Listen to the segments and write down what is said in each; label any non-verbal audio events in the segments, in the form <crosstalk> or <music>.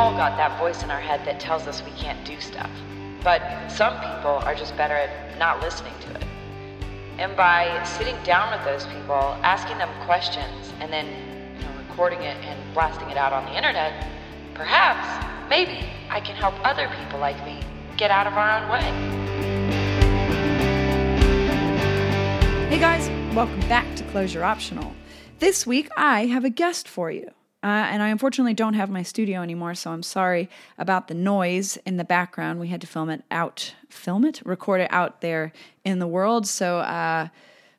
all got that voice in our head that tells us we can't do stuff. But some people are just better at not listening to it. And by sitting down with those people, asking them questions, and then you know, recording it and blasting it out on the internet, perhaps, maybe, I can help other people like me get out of our own way. Hey guys, welcome back to Closure Optional. This week I have a guest for you. Uh, and I unfortunately don't have my studio anymore, so I'm sorry about the noise in the background. We had to film it out, film it, record it out there in the world. So uh,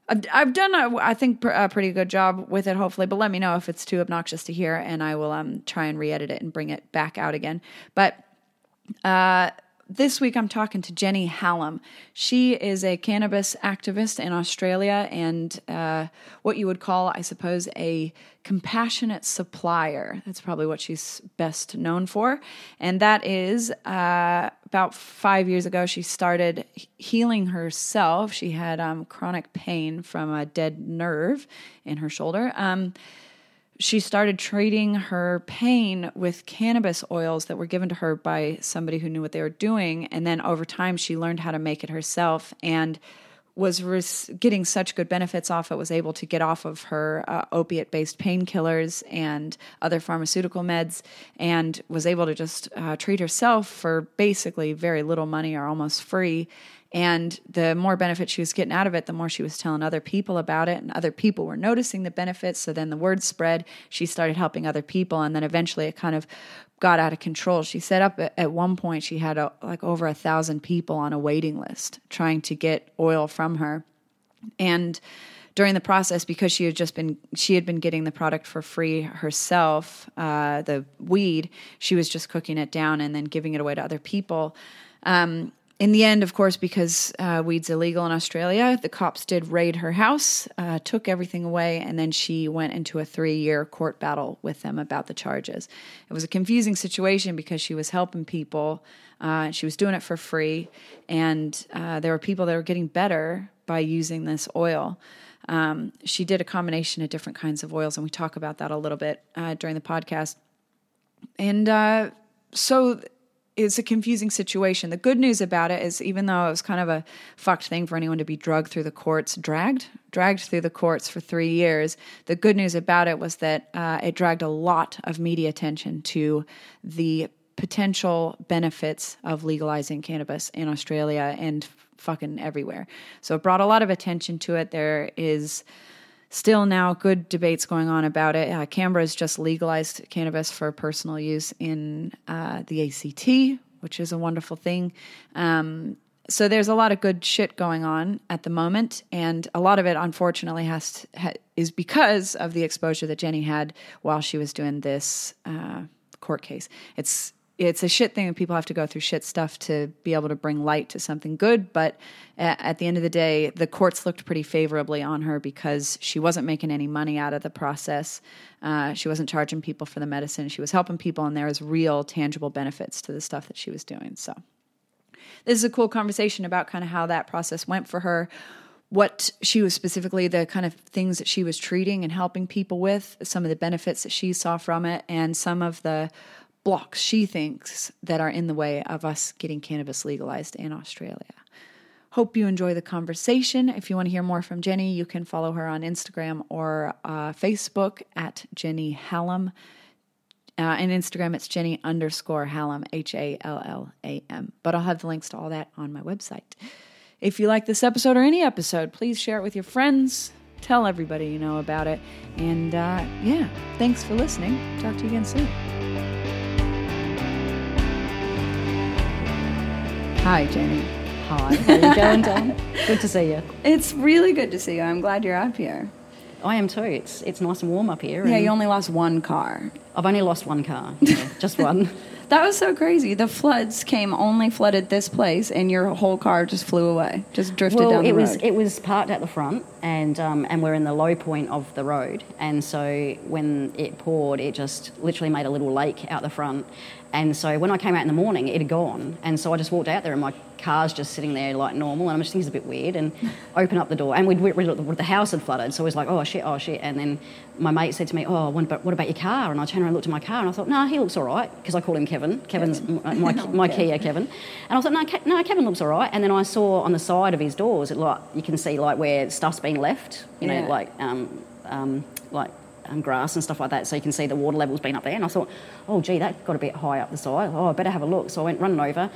I've, I've, done, a, I think, a pretty good job with it, hopefully. But let me know if it's too obnoxious to hear, and I will um, try and re-edit it and bring it back out again. But uh, this week I'm talking to Jenny Hallam. She is a cannabis activist in Australia and uh, what you would call, I suppose, a compassionate supplier. That's probably what she's best known for. And that is uh, about five years ago, she started healing herself. She had um, chronic pain from a dead nerve in her shoulder. Um, she started treating her pain with cannabis oils that were given to her by somebody who knew what they were doing. And then over time, she learned how to make it herself and was res- getting such good benefits off it, was able to get off of her uh, opiate based painkillers and other pharmaceutical meds, and was able to just uh, treat herself for basically very little money or almost free and the more benefit she was getting out of it, the more she was telling other people about it, and other people were noticing the benefits. So then the word spread. She started helping other people, and then eventually it kind of got out of control. She set up at one point she had a, like over a thousand people on a waiting list trying to get oil from her, and during the process because she had just been she had been getting the product for free herself uh, the weed she was just cooking it down and then giving it away to other people um, in the end, of course, because uh, weed's illegal in Australia, the cops did raid her house, uh, took everything away, and then she went into a three year court battle with them about the charges. It was a confusing situation because she was helping people, uh, she was doing it for free, and uh, there were people that were getting better by using this oil. Um, she did a combination of different kinds of oils, and we talk about that a little bit uh, during the podcast. And uh, so it's a confusing situation. The good news about it is, even though it was kind of a fucked thing for anyone to be drugged through the courts, dragged, dragged through the courts for three years, the good news about it was that uh, it dragged a lot of media attention to the potential benefits of legalizing cannabis in Australia and fucking everywhere. So it brought a lot of attention to it. There is still now good debates going on about it. Uh, Canberra has just legalized cannabis for personal use in uh, the ACT, which is a wonderful thing. Um, so there's a lot of good shit going on at the moment, and a lot of it, unfortunately, has to, ha, is because of the exposure that Jenny had while she was doing this uh, court case. It's it's a shit thing that people have to go through shit stuff to be able to bring light to something good. But at the end of the day, the courts looked pretty favorably on her because she wasn't making any money out of the process. Uh, she wasn't charging people for the medicine. She was helping people, and there was real, tangible benefits to the stuff that she was doing. So, this is a cool conversation about kind of how that process went for her. What she was specifically, the kind of things that she was treating and helping people with, some of the benefits that she saw from it, and some of the blocks she thinks that are in the way of us getting cannabis legalized in Australia. Hope you enjoy the conversation. If you want to hear more from Jenny, you can follow her on Instagram or uh, Facebook at Jenny Hallam. Uh, and Instagram, it's Jenny underscore Hallam, H A L L A M. But I'll have the links to all that on my website. If you like this episode or any episode, please share it with your friends. Tell everybody you know about it. And uh, yeah, thanks for listening. Talk to you again soon. Hi, Jenny. Hi, how are you going, <laughs> Don? good to see you. It's really good to see you. I'm glad you're up here. I am too. It's it's nice and warm up here. Yeah, you only lost one car. I've only lost one car, yeah, just one. <laughs> that was so crazy. The floods came only flooded this place, and your whole car just flew away, just drifted well, down the it road. was it was parked at the front, and um, and we're in the low point of the road, and so when it poured, it just literally made a little lake out the front, and so when I came out in the morning, it had gone, and so I just walked out there, and my cars just sitting there like normal, and I'm just thinking it's a bit weird. And <laughs> open up the door, and we'd, we'd the house had flooded, so it was like, oh shit, oh shit. And then my mate said to me, oh, what about, what about your car? And I turned around and looked at my car, and I thought, no, nah, he looks all right, because I called him Kevin. Kevin's my, <laughs> my, my Kia Kevin. And I thought, no, Ke- no, Kevin looks all right. And then I saw on the side of his doors, it like you can see like where stuff's been left, you know, Yeah. like um, um, like um, grass and stuff like that. So you can see the water level's been up there. And I thought, oh, gee, that got a bit high up the side. Oh, I better have a look. So I went running over,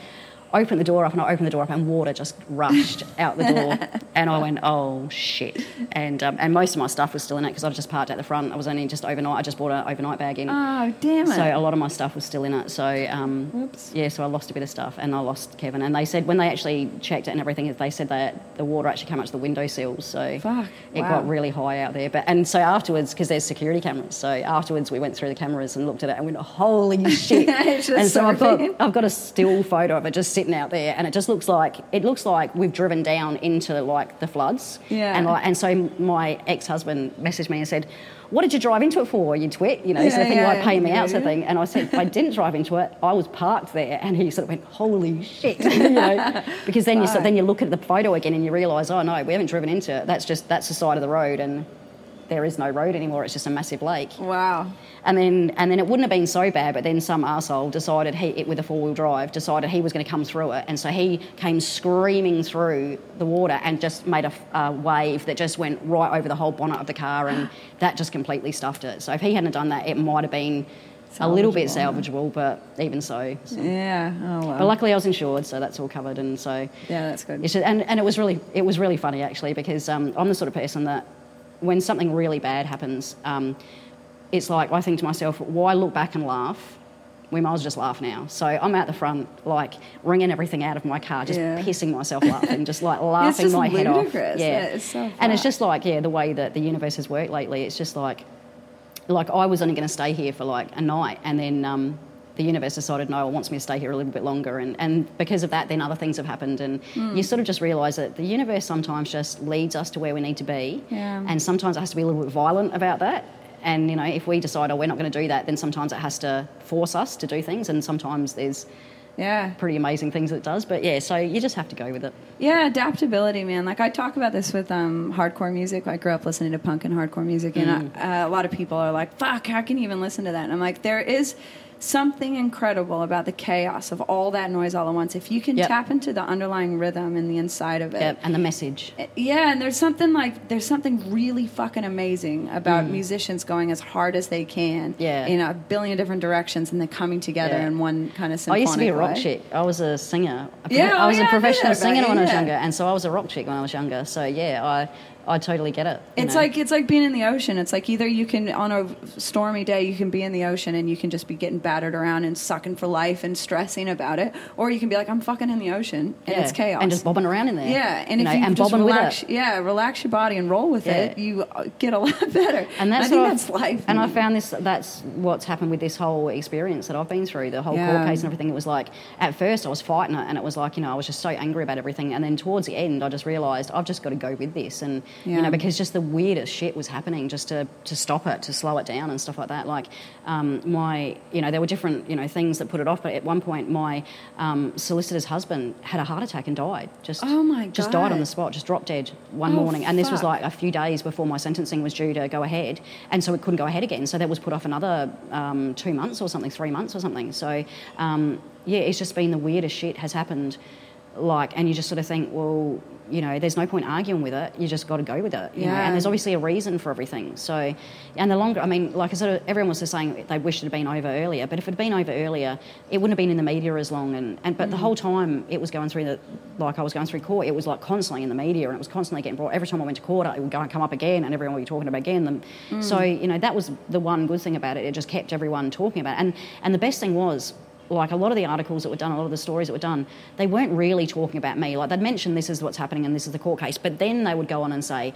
opened the door up, and I opened the door up, and water just rushed out the door. <laughs> And I went, oh, shit. And, um, and most of my stuff was still in it because I just parked at the front. I was only just overnight. I just bought an overnight bag in. Oh, damn it. So a lot of my stuff was still in it. So um, Whoops. yeah, so I lost a bit of stuff, and I lost Kevin. And they said when they actually checked it and everything, they said that the water actually came up to the window sills. So Fuck, it wow. got really high out there. But and so afterwards, because there's security cameras, so afterwards we went through the cameras and looked at it and went, holy <laughs> shit! And so so I've got. I've got a still photo of it just sitting out there, and it just looks like it looks like we've driven down into like the floods. Yeah. And like, and so my ex-husband messaged me and said. What did you drive into it for? You twit, you know, Yeah, sort of thing yeah, like paying me out, sort of thing. And I said, I didn't drive into it. I was parked there, and he sort of went, "Holy shit!" <laughs> you know, <laughs> because then you Fuck. then you look at the photo again and you realise, oh no, we haven't driven into it. That's just that's the side of the road, and there is no road anymore. It's just a massive lake. wow. And then and then it wouldn't have been so bad, but then some arsehole decided he it, with a four wheel drive decided he was going to come through it, and so he came screaming through the water and just made a wave that just went right over the whole bonnet of the car, and that just completely stuffed it. So if he hadn't done that, it might have been a little bit salvageable, but even so. so. Yeah. Oh, wow. But luckily, I was insured, so that's all covered, and so yeah, that's good. just, and, and it was really it was really funny actually because um, I'm the sort of person that when something really bad happens, um, it's like I think to myself, why look back and laugh? We might as well just laugh now. So I'm out the front, like wringing everything out of my car, just Yeah. pissing myself <laughs> laughing, just like laughing just my head off. ludicrous. Yeah, it's so and it's just like yeah, the way that the universe has worked lately. It's just like like I was only going to stay here for like a night, and then um, the universe decided no, it wants me to stay here a little bit longer, and, and because of that, then other things have happened, and Hmm. you sort of just realise that the universe sometimes just leads us to where we need to be, Yeah. and sometimes it has to be a little bit violent about that. And you know, if we decide oh we're not going to do that, then sometimes it has to force us to do things, and sometimes there's yeah. pretty amazing things that it does. But yeah, so you just have to go with it. Yeah, adaptability, man. Like I talk about this with um, hardcore music. I grew up listening to punk and hardcore music, and I, uh, a lot of people are like, "Fuck, how can you even listen to that?" And I'm like, there is something incredible about the chaos of all that noise all at once. If you can Yep. tap into the underlying rhythm and the inside of it, Yeah, and the message. yeah, and there's something like there's something really fucking amazing about musicians going as hard as they can, Mm. Yeah. in a billion different directions, and then coming together Yeah. in one kind of I used to be a rock way. chick. I was a singer. A prof- Yeah, oh I was yeah, a professional singer when I was younger, and so I was a rock chick when I was younger. So yeah, I I totally get it. It's know. like it's like being in the ocean. It's like either you can on a stormy day you can be in the ocean and you can just be getting battered around and sucking for life and stressing about it, or you can be like I'm fucking in the ocean and Yeah, it's chaos and just bobbing around in there. Yeah, and you if know, you and just relax, with it. yeah, relax your body and roll with it, you get a <laughs> lot better. And that's I think that's life. And I found this. That's what's happened with this whole experience that I've been through, the whole Yeah. court case and everything. It was like at first I was fighting it, and it was like you know I was just so angry about everything. And then towards the end, I just realised I've just got to go with this, and Yeah. you know because just the weirdest shit was happening, just to to stop it, to slow it down, and stuff like that. Like um, my, you know, there were different you know things that put it off. But at one point, my um, solicitor's husband had a heart attack and died. Just Oh, my God. just died on the spot, just dropped dead one Oh, morning. And this was like a few days before my sentencing was due to go ahead, and so it couldn't go ahead again. So that was put off another um, two months or something, three months or something. So um, yeah, it's just been the weirdest shit has happened. Like, and you just sort of think, well, you know, there's no point arguing with it. You just got to go with it. You know? Yeah. And there's obviously a reason for everything. So, and the longer, I mean, like I said, everyone was just saying they wished it had been over earlier. But if it had been over earlier, it wouldn't have been in the media as long. And, and but the mm. whole time it was going through the, like I was going through court, it was like constantly in the media, and it was constantly getting brought. Every time I went to court, it would go and come up again, and everyone would be talking about again. And So mm. you know that was the one good thing about it. It just kept everyone talking about it. And and the best thing was like a lot of the articles that were done, a lot of the stories that were done, they weren't really talking about me. Like they'd mention this is what's happening and this is the court case, but then they would go on and say,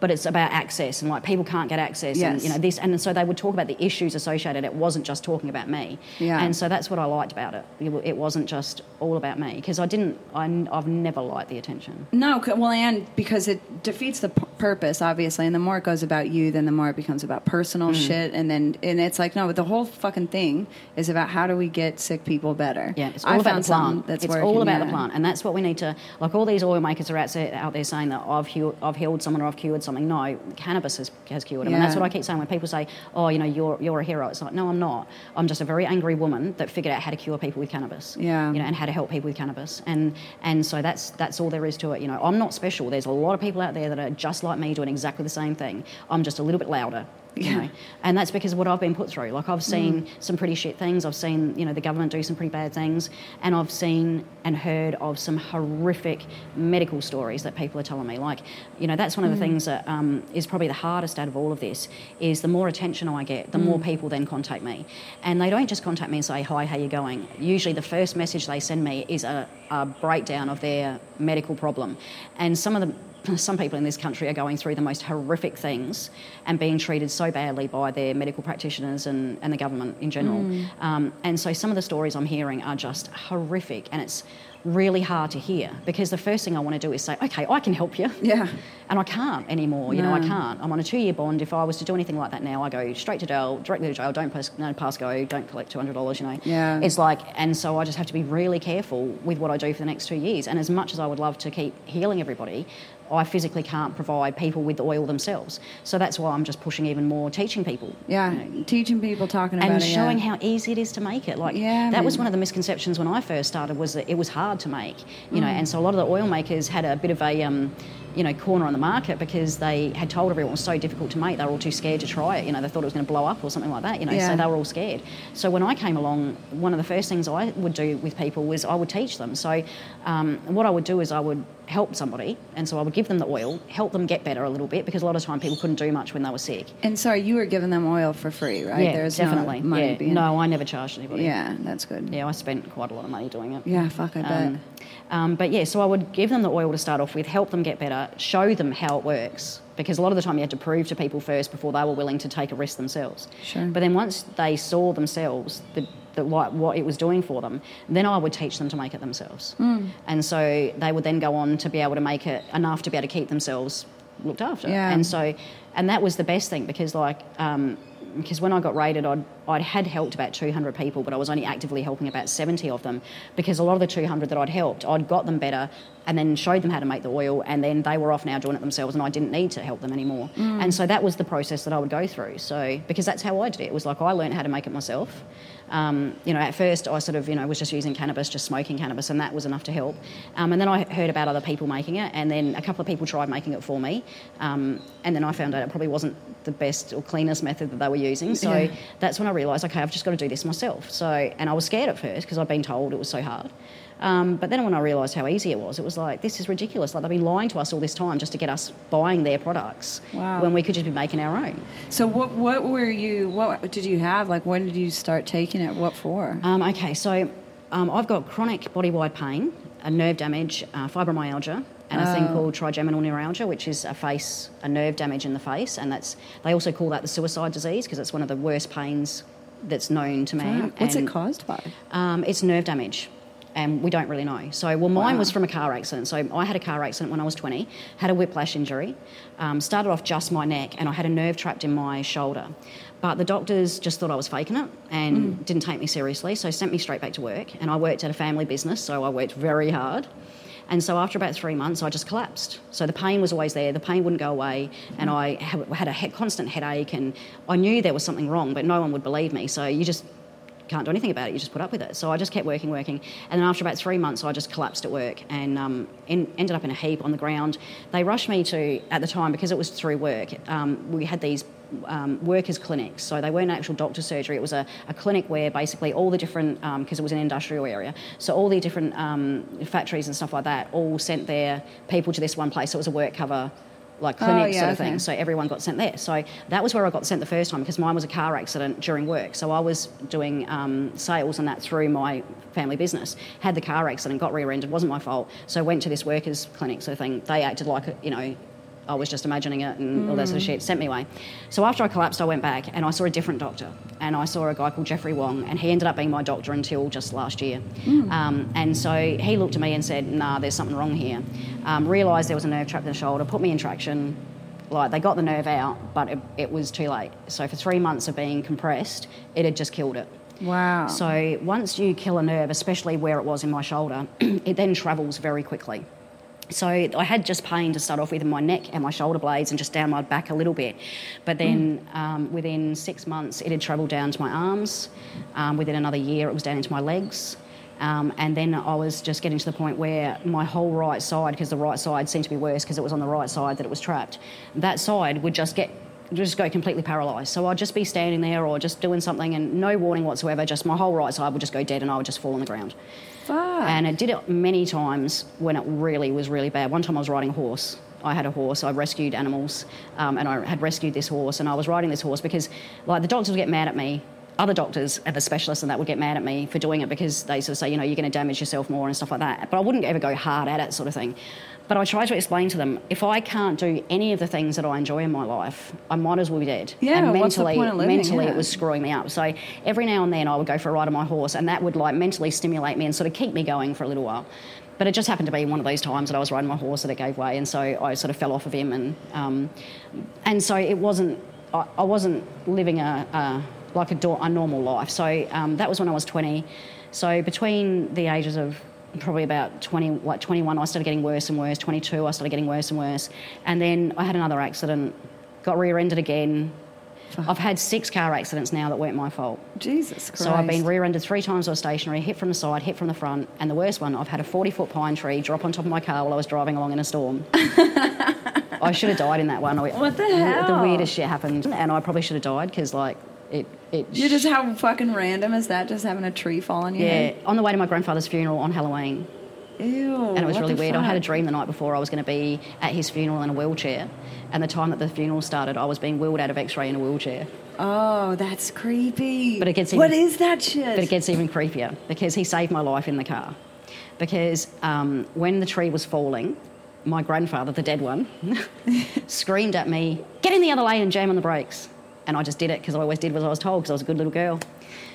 but it's about access and like people can't get access and you know this and so they would talk about the issues associated. It wasn't just talking about me. Yeah. And so that's what I liked about it. It, wasn't just all about me because I didn't. I, have never liked the attention. No, well, and because it defeats the p- purpose, obviously, and the more it goes about you, then the more it becomes about personal Mm. shit, and then and it's like no, but the whole fucking thing is about how do we get sick people better. Yeah, it's all I about found the plant. That's it's working, all about yeah. the plant, and that's what we need to. Like all these oil makers are out there, out there saying that I've healed, I've healed someone or I've cured something. No, cannabis has, has cured them, and that's what I keep saying when people say, "Oh, you know, you're you're a hero." It's like, no, I'm not. I'm just a very angry woman that figured out how to cure people with cannabis. Yeah. you know, and how to help people with cannabis, and and so that's that's all there is to it. You know, I'm not special. There's a lot of people out there that are just like me, doing exactly the same thing. I'm just a little bit louder. You Yeah. know, and that's because of what I've been put through. Like I've seen Mm. some pretty shit things. I've seen you know the government do some pretty bad things, and I've seen and heard of some horrific medical stories that people are telling me. Like you know that's one of the Mm. things that um, is probably the hardest out of all of this is the more attention I get, the Mm. more people then contact me, and they don't just contact me and say hi, how you going. Usually the first message they send me is a, a breakdown of their medical problem, and some of the <clears throat> some people in this country are going through the most horrific things and being treated so badly by their medical practitioners and, and the government in general. Um, and so some of the stories I'm hearing are just horrific and it's really hard to hear because the first thing I want to do is say, okay, I can help you. Yeah. <laughs> And I can't anymore. You know, I can't. I'm on a two year bond. If I was to do anything like that now, I go straight to jail, directly to jail, don't pass, no, pass go, don't collect $200, you know. Yeah. It's like, and so I just have to be really careful with what I do for the next two years. And as much as I would love to keep healing everybody, I physically can't provide people with the oil themselves. So that's why I'm just pushing even more teaching people. Yeah, you know, teaching people, talking about and it, And showing yeah. how easy it is to make it. Like Yeah, that was one of the misconceptions when I first started was that it was hard to make, you know. Mm. And so a lot of the oil makers had a bit of a, um, you know, corner on the market because they had told everyone it was so difficult to make. They were all too scared to try it. You know, they thought it was going to blow up or something like that. You know, Yeah. so they were all scared. So when I came along, one of the first things I would do with people was I would teach them. So um, what I would do is I would help somebody, and so I would give them the oil, help them get better a little bit because a lot of time people couldn't do much when they were sick. And sorry, you were giving them oil for free, right? Yeah, There's definitely. no money yeah. being. No, I never charged anybody. Yeah, that's good. Yeah, I spent quite a lot of money doing it. Yeah, fuck, I bet. Um, um, but yeah, so I would give them the oil to start off with, help them get better, show them how it works. Because a lot of the time you had to prove to people first before they were willing to take a risk themselves. Sure. But then once they saw themselves the, the, like, what it was doing for them, then I would teach them to make it themselves. Hmm. And so they would then go on to be able to make it enough to be able to keep themselves looked after. Yeah. And so, and that was the best thing because like, um, because when I got rated, I'd, I'd had helped about 200 people, but I was only actively helping about 70 of them because a lot of the 200 that I'd helped, I'd got them better and then showed them how to make the oil, and then they were off now doing it themselves, and I didn't need to help them anymore. Mm. And so that was the process that I would go through. So because that's how I did it. It was like I learned how to make it myself. Um, you know, at first I sort of, you know, was just using cannabis, just smoking cannabis, and that was enough to help. Um, and then I heard about other people making it, and then a couple of people tried making it for me, um, and then I found out it probably wasn't the best or cleanest method that they were using. So Yeah. that's when I realised, okay, I've just got to do this myself. So, and I was scared at first because I'd been told it was so hard. Um, but then when I realised how easy it was, it was like, this is ridiculous. Like they've been lying to us all this time just to get us buying their products Wow. when we could just be making our own. So what what were you what did you have? Like when did you start taking it? What for? Um, okay, so um, I've got chronic body-wide pain, a nerve damage, uh, fibromyalgia, and a thing Oh. called trigeminal neuralgia, which is a face, a nerve damage in the face, and that's they also call that the suicide disease because it's one of the worst pains that's known to man. What's it caused by? Um, it's nerve damage. And we don't really know. So, well, mine Wow. was from a car accident. So, I had a car accident when I was 20, had a whiplash injury, um, started off just my neck, and I had a nerve trapped in my shoulder. But the doctors just thought I was faking it and mm. didn't take me seriously, so sent me straight back to work. And I worked at a family business, so I worked very hard. And so after about three months, I just collapsed. So the pain was always there. The pain wouldn't go away, and mm. I had a he- constant headache. And I knew there was something wrong, but no one would believe me. So you just can't do anything about it. You just put up with it. So I just kept working, working, and then after about three months, I just collapsed at work and um, en- ended up in a heap on the ground. They rushed me to at the time because it was through work. Um, we had these. Um, workers' clinics, so they weren't actual doctor surgery. It was a, a clinic where basically all the different, because it was an industrial area, so all the different um, factories and stuff like that all sent their people to this one place. So it was a work cover like Oh, yeah, sort of okay. thing. So everyone got sent there. So that was where I got sent the first time because mine was a car accident during work. So I was doing um, sales and that through my family business. Had the car accident, got rear-ended, wasn't my fault. So went to this workers' clinic sort of thing. They acted like you know I was just imagining it and all that sort of shit. Sent me away. So after I collapsed, I went back and I saw a different doctor. And I saw a guy called Jeffrey Wong, and he ended up being my doctor until just last year. Um, and so he looked at me and said, Nah, there's something wrong here. Um, realised there was a nerve trapped in the shoulder, put me in traction. Like they got the nerve out, but it, it was too late. So for three months of being compressed, it had just killed it. Wow. So once you kill a nerve, especially where it was in my shoulder, <clears throat> it then travels very quickly. So I had just pain to start off with in my neck and my shoulder blades and just down my back a little bit. But then um, within six months, it had travelled down to my arms. Um, within another year, it was down into my legs. Um, and then I was just getting to the point where my whole right side, because the right side seemed to be worse because it was on the right side that it was trapped, that side would just get just go completely paralysed. So I'd just be standing there or just doing something and no warning whatsoever, just my whole right side would just go dead and I would just fall on the ground. Fuck. And it did it many times when it really was really bad. One time I was riding a horse. I had a horse. I rescued animals, um, and I had rescued this horse. And I was riding this horse because, like, the doctors would get mad at me. Other doctors and the specialists and that would get mad at me for doing it because they sort of say, you know, you're going to damage yourself more and stuff like that. But I wouldn't ever go hard at it, sort of thing. But I tried to explain to them, if I can't do any of the things that I enjoy in my life, I might as well be dead. Yeah, and what's the mentally, point of living? mentally, Yeah. it was screwing me up. So every now and then I would go for a ride on my horse, and that would like mentally stimulate me and sort of keep me going for a little while. But it just happened to be one of those times that I was riding my horse that it gave way, and so I sort of fell off of him, and um, and so it wasn't. I, I wasn't living a, a like a, do- a normal life. So um, that was when I was 20. So between the ages of probably about 20, like 21, I started getting worse and worse. 22, I started getting worse and worse, and then I had another accident, got rear-ended again. I've had six car accidents now that weren't my fault. Jesus Christ. So I've been rear-ended three times I was stationary, hit from the side, hit from the front, and the worst one, I've had a 40-foot pine tree drop on top of my car while I was driving along in a storm. <laughs> I should have died in that one. What the hell? The weirdest shit happened, and I probably should have died because, like, it... it You just how fucking random is that? Just having a tree fall on your yeah, head? on the way to my grandfather's funeral on Halloween, Ew. and it was really weird. I had a dream the night before I was going to be at his funeral in a wheelchair, and the time that the funeral started, I was being wheeled out of X-ray in a wheelchair. Oh, that's creepy. But it gets What even- is that shit? But it gets even creepier because he saved my life in the car. Because um, when the tree was falling, my grandfather, the dead one, <laughs> screamed at me, Get in the other lane and jam on the brakes. And I just did it because I always did what I was told because I was a good little girl.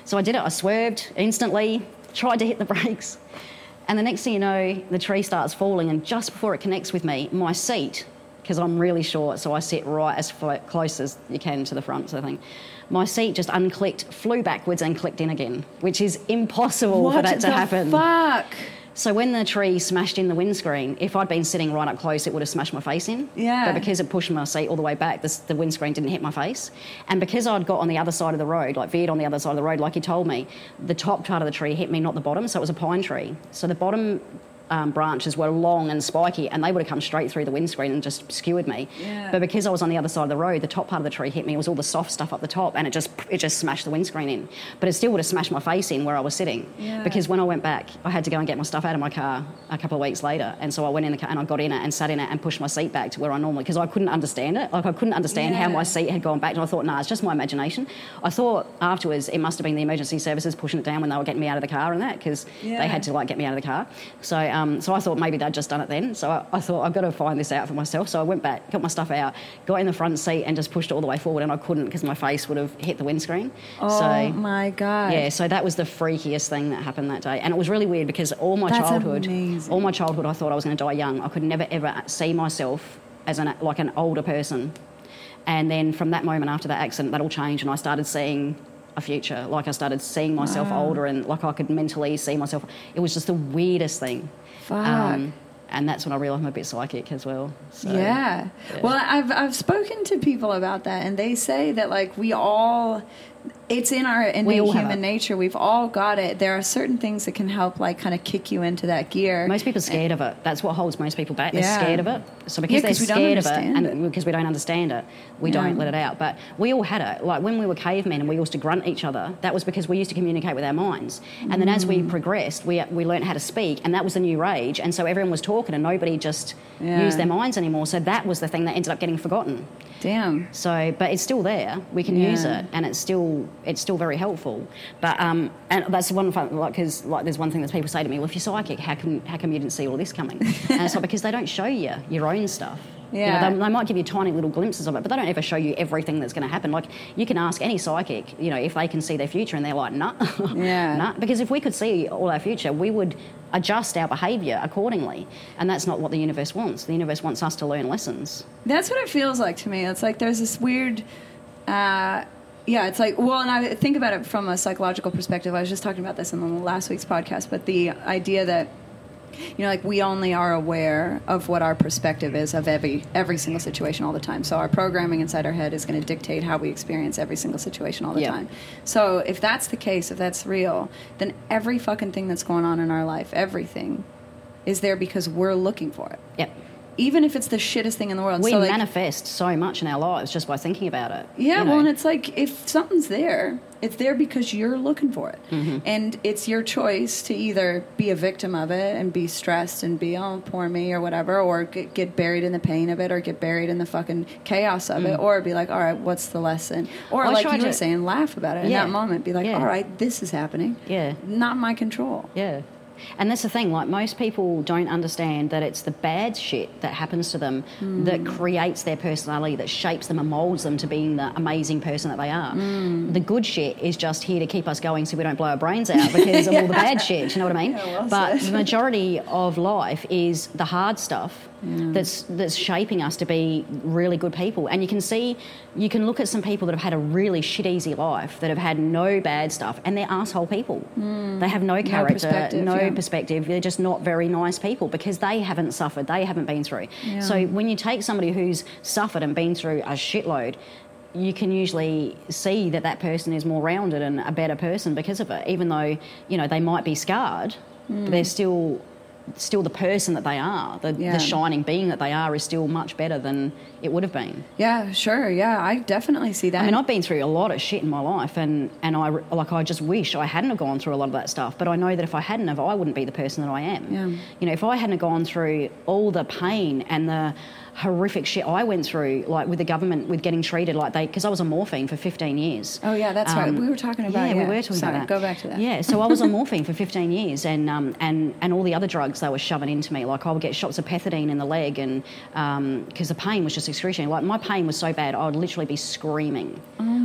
So I did it. I swerved instantly, <laughs> tried to hit the brakes. And the next thing you know, the tree starts falling, and just before it connects with me, my seat, because I'm really short, so I sit right as close as you can to the front, sort of thing. My seat just unclicked, flew backwards, and clicked in again, which is impossible what for that to the happen. fuck? So when the tree smashed in the windscreen, if I'd been sitting right up close, it would have smashed my face in. Yeah. But because it pushed my seat all the way back, this, the windscreen didn't hit my face. And because I'd got on the other side of the road, like veered on the other side of the road, like he told me, the top part of the tree hit me, not the bottom. So it was a pine tree. So the bottom um, branches were long and spiky, and they would have come straight through the windscreen and just skewered me. Yeah. But because I was on the other side of the road, the top part of the tree hit me. It was all the soft stuff up the top, and it just it just smashed the windscreen in. But it still would have smashed my face in where I was sitting. Yeah. Because when I went back, I had to go and get my stuff out of my car a couple of weeks later, and so I went in the car and I got in it and sat in it and pushed my seat back to where I normally because I couldn't understand it. Like I couldn't understand how my seat had gone back, and I thought, nah, it's just my imagination. I thought afterwards it must have been the emergency services pushing it down when they were getting me out of the car and that because Yeah. they had to like get me out of the car. So um, Um, so I thought maybe they'd just done it then. So I, I thought I've got to find this out for myself. So I went back, got my stuff out, got in the front seat, and just pushed it all the way forward, and I couldn't because my face would have hit the windscreen. Oh so my god. yeah, so that was the freakiest thing that happened that day. And it was really weird because all my That's childhood, amazing. all my childhood, I thought I was going to die young. I could never ever see myself as an like an older person. And then from that moment after that accident, that all changed, and I started seeing a future. Like I started seeing myself older, and like I could mentally see myself. It was just the weirdest thing. Um, and that's when I realised I'm a bit psychic as well. So, yeah. Well, I've I've spoken to people about that, and they say that like we all, it's in our innate human nature. We've all got it. There are certain things that can help like kind of kick you into that gear. Most people are scared of it. That's what holds most people back. They're Yeah. scared of it. So Yeah, because 'cause we they're scared of it, and it. because we don't understand it, we Yeah. don't let it out. But we all had it. Like when we were cavemen and we used to grunt each other, that was because we used to communicate with our minds. And then as we Mm. progressed, we we learned how to speak, and that was the new rage. And so everyone was talking, and nobody just Yeah. used their minds anymore. So that was the thing that ended up getting forgotten. Damn. So, but it's still there. We can use it, and it's still it's still very helpful. But um, and that's one fun, like because like there's one thing that people say to me, well, if you're psychic, how come how come you didn't see all this coming? and it's like <laughs> because they don't show you your own stuff. You know, Yeah. they, they might give you tiny little glimpses of it, but they don't ever show you everything that's going to happen. Like you can ask any psychic, you know, if they can see their future, and they're like, nah, <laughs> Yeah. nah. Because if we could see all our future, we would adjust our behaviour accordingly, and that's not what the universe wants. The universe wants us to learn lessons. That's what it feels like to me. It's like there's this weird, uh, yeah. It's like well, and I think about it from a psychological perspective. I was just talking about this in the last week's podcast, but the idea that you know, like we only are aware of what our perspective is of every every single situation all the time. So our programming inside our head is going to dictate how we experience every single situation all the Yeah. time. So if that's the case, if that's real, then every fucking thing that's going on in our life, everything, is there because we're looking for it. Yep. Even if it's the shittest thing in the world. We so like, manifest so much in our lives just by thinking about it. Yeah, you know. well, and it's like if something's there, it's there because you're looking for it, Mm-hmm. and it's your choice to either be a victim of it and be stressed and be oh poor me or whatever, or get, get buried in the pain of it, or get buried in the fucking chaos of it, or be like, all right, what's the lesson? Or Mm. I like you were saying, laugh about it in that moment. Be like, Yeah. all right, this is happening. Yeah. not my control. Yeah. And that's the thing, like most people don't understand that it's the bad shit that happens to them Hmm. that creates their personality, that shapes them and molds them to being the amazing person that they are. Hmm. The good shit is just here to keep us going so we don't blow our brains out <laughs> because of all the bad shit. Do you know what I mean? <laughs> Yeah, well but said. the majority of life is the hard stuff that's that's shaping us to be really good people. And you can see, you can look at some people that have had a really shit easy life, that have had no bad stuff, and they're asshole people. They have no character, perspective, no yeah. perspective. They're just not very nice people because they haven't suffered, they haven't been through. Yeah. So when you take somebody who's suffered and been through a shitload, you can usually see that that person is more rounded and a better person because of it. Even though you know they might be scarred, Hmm. but they're still still the person that they are. The, Yeah. the shining being that they are is still much better than it would have been. Yeah, sure. Yeah, I definitely see that. I mean, I've been through a lot of shit in my life, and, and I like I just wish I hadn't have gone through a lot of that stuff. But I know that if I hadn't have, I wouldn't be the person that I am. Yeah. You know, if I hadn't have gone through all the pain and the horrific shit I went through, like with the government, with getting treated like they, because I was on morphine for 15 years. Oh, yeah, that's right. We were talking about- Yeah, yeah. we were talking Sorry, about that. go back to that. Yeah, so I was on <laughs> morphine for 15 years, and um, and and all the other drugs they were shoving into me, like I would get shots of pethidine in the leg, and because the pain was just excruciating. Like my pain was so bad, I would literally be screaming,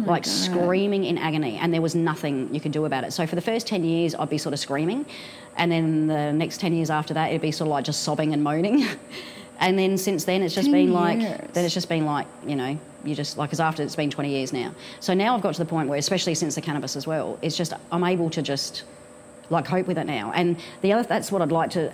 like screaming in agony, and there was nothing you could do about it. So for the first 10 years, I'd be sort of screaming, and then the next 10 years after that, it'd be sort of like just sobbing and moaning. <laughs> And then since then, it's just been like, years. then it's just been like, you know, you just, like, because after it's been 20 years now. So now I've got to the point where, especially since the cannabis as well, it's just, I'm able to just, like, cope with it now. And the other, that's what I'd like to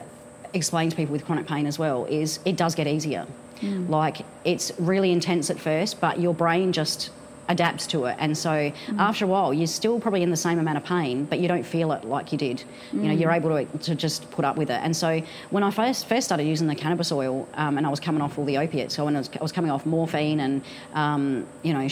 explain to people with chronic pain as well, is it does get easier. Mm. Like, it's really intense at first, but your brain just adapts to it. And so Mm. after a while, you're still probably in the same amount of pain, but you don't feel it like you did. You know, you're Mm. able to, to just put up with it. And so when I first first started using the cannabis oil, um, and I was coming off all the opiates, so when I was, I was coming off morphine and um, you know,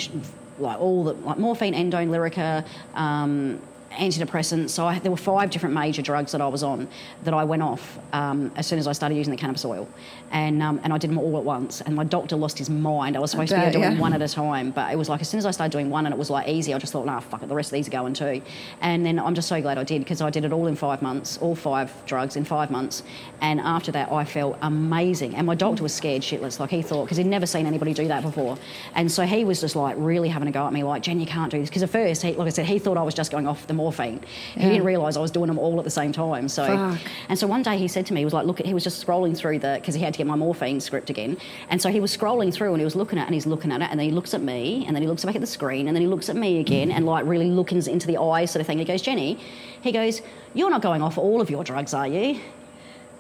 like all the like morphine, endone, lyrica. Um, antidepressants so I, there were five different major drugs that I was on that I went off um, as soon as I started using the cannabis oil and um, and I did them all at once and my doctor lost his mind. I was supposed to bet, be doing yeah. one at a time but it was like as soon as I started doing one and it was like easy I just thought nah fuck it the rest of these are going too. And then I'm just so glad I did because I did it all in five months all five drugs in five months. And after that I felt amazing. And my doctor was scared shitless like he thought because he'd never seen anybody do that before. And so he was just like really having a go at me like Jen you can't do this because at first he, like I said he thought I was just going off the morphine. He didn't realise I was doing them all at the same time so Fuck. and so one day he said to me, he was like, look, he was just scrolling through the, because he had to get my morphine script again. And so he was scrolling through and he was looking at it and he's looking at it and then he looks at me and then he looks back at the screen and then he looks at me again and like really looking into the eyes sort of thing. He goes, Jenny, he goes, you're not going off all of your drugs, are you?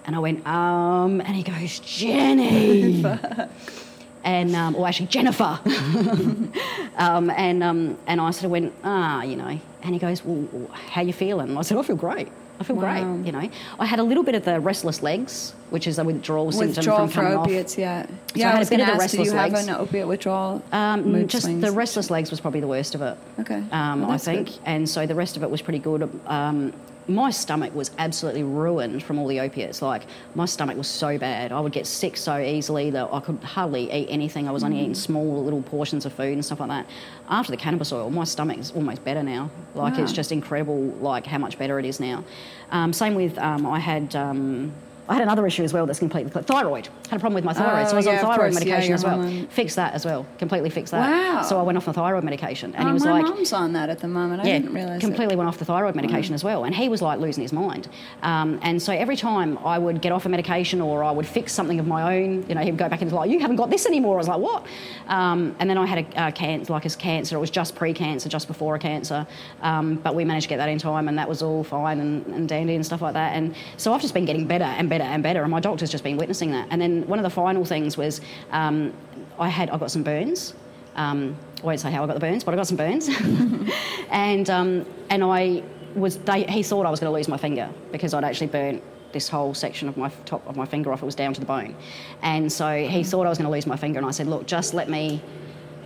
And I went, um, and he goes, Jenny. <laughs> and, um, or actually, Jennifer. <laughs> um, and, um, and I sort of went, ah, you know. And he goes, well, how you feeling? And I said, I feel great. I feel Wow. great, you know. I had a little bit of the restless legs, which is a withdrawal symptom withdrawal from for coming off. opiates, yeah. I yeah, had I a was bit of the ask, do you restless have legs. an opiate withdrawal? Um, just swings? the restless legs was probably the worst of it. Okay. Um, Well, I think, good. and so the rest of it was pretty good. Um, my stomach was absolutely ruined from all the opiates. Like my stomach was so bad, I would get sick so easily that I could hardly eat anything. I was only Mm. eating small little portions of food and stuff like that. After the cannabis oil, my stomach is almost better now. Like it's just incredible, like how much better it is now. Um, same with um, I had. Um, I had another issue as well that's completely thyroid. Had a problem with my thyroid, Oh, so I was yeah, on thyroid course. Medication your as well. hormone- Fixed that as well. Completely fixed that. Wow. So I went off the thyroid medication, and oh, he was like my like, mom's on that at the moment. I yeah, didn't realize. it. completely went off the thyroid medication as well, and he was like losing his mind. Um, and so every time I would get off a medication or I would fix something of my own, you know, he'd go back and be like, "You haven't got this anymore." I was like, "What?" Um, and then I had a uh, cancer, like his cancer. It was just pre-cancer, just before a cancer, um, but we managed to get that in time, and that was all fine and, and dandy and stuff like that. And so I've just been getting better and better and better, and my doctor's just been witnessing that. And then one of the final things was um, I had I got some burns. Um, I won't say how I got the burns, but I got some burns, <laughs> and um, and I was they, he thought I was going to lose my finger because I'd actually burnt this whole section of my top of my finger off. It was down to the bone, and so he thought I was going to lose my finger. And I said, look, just let me,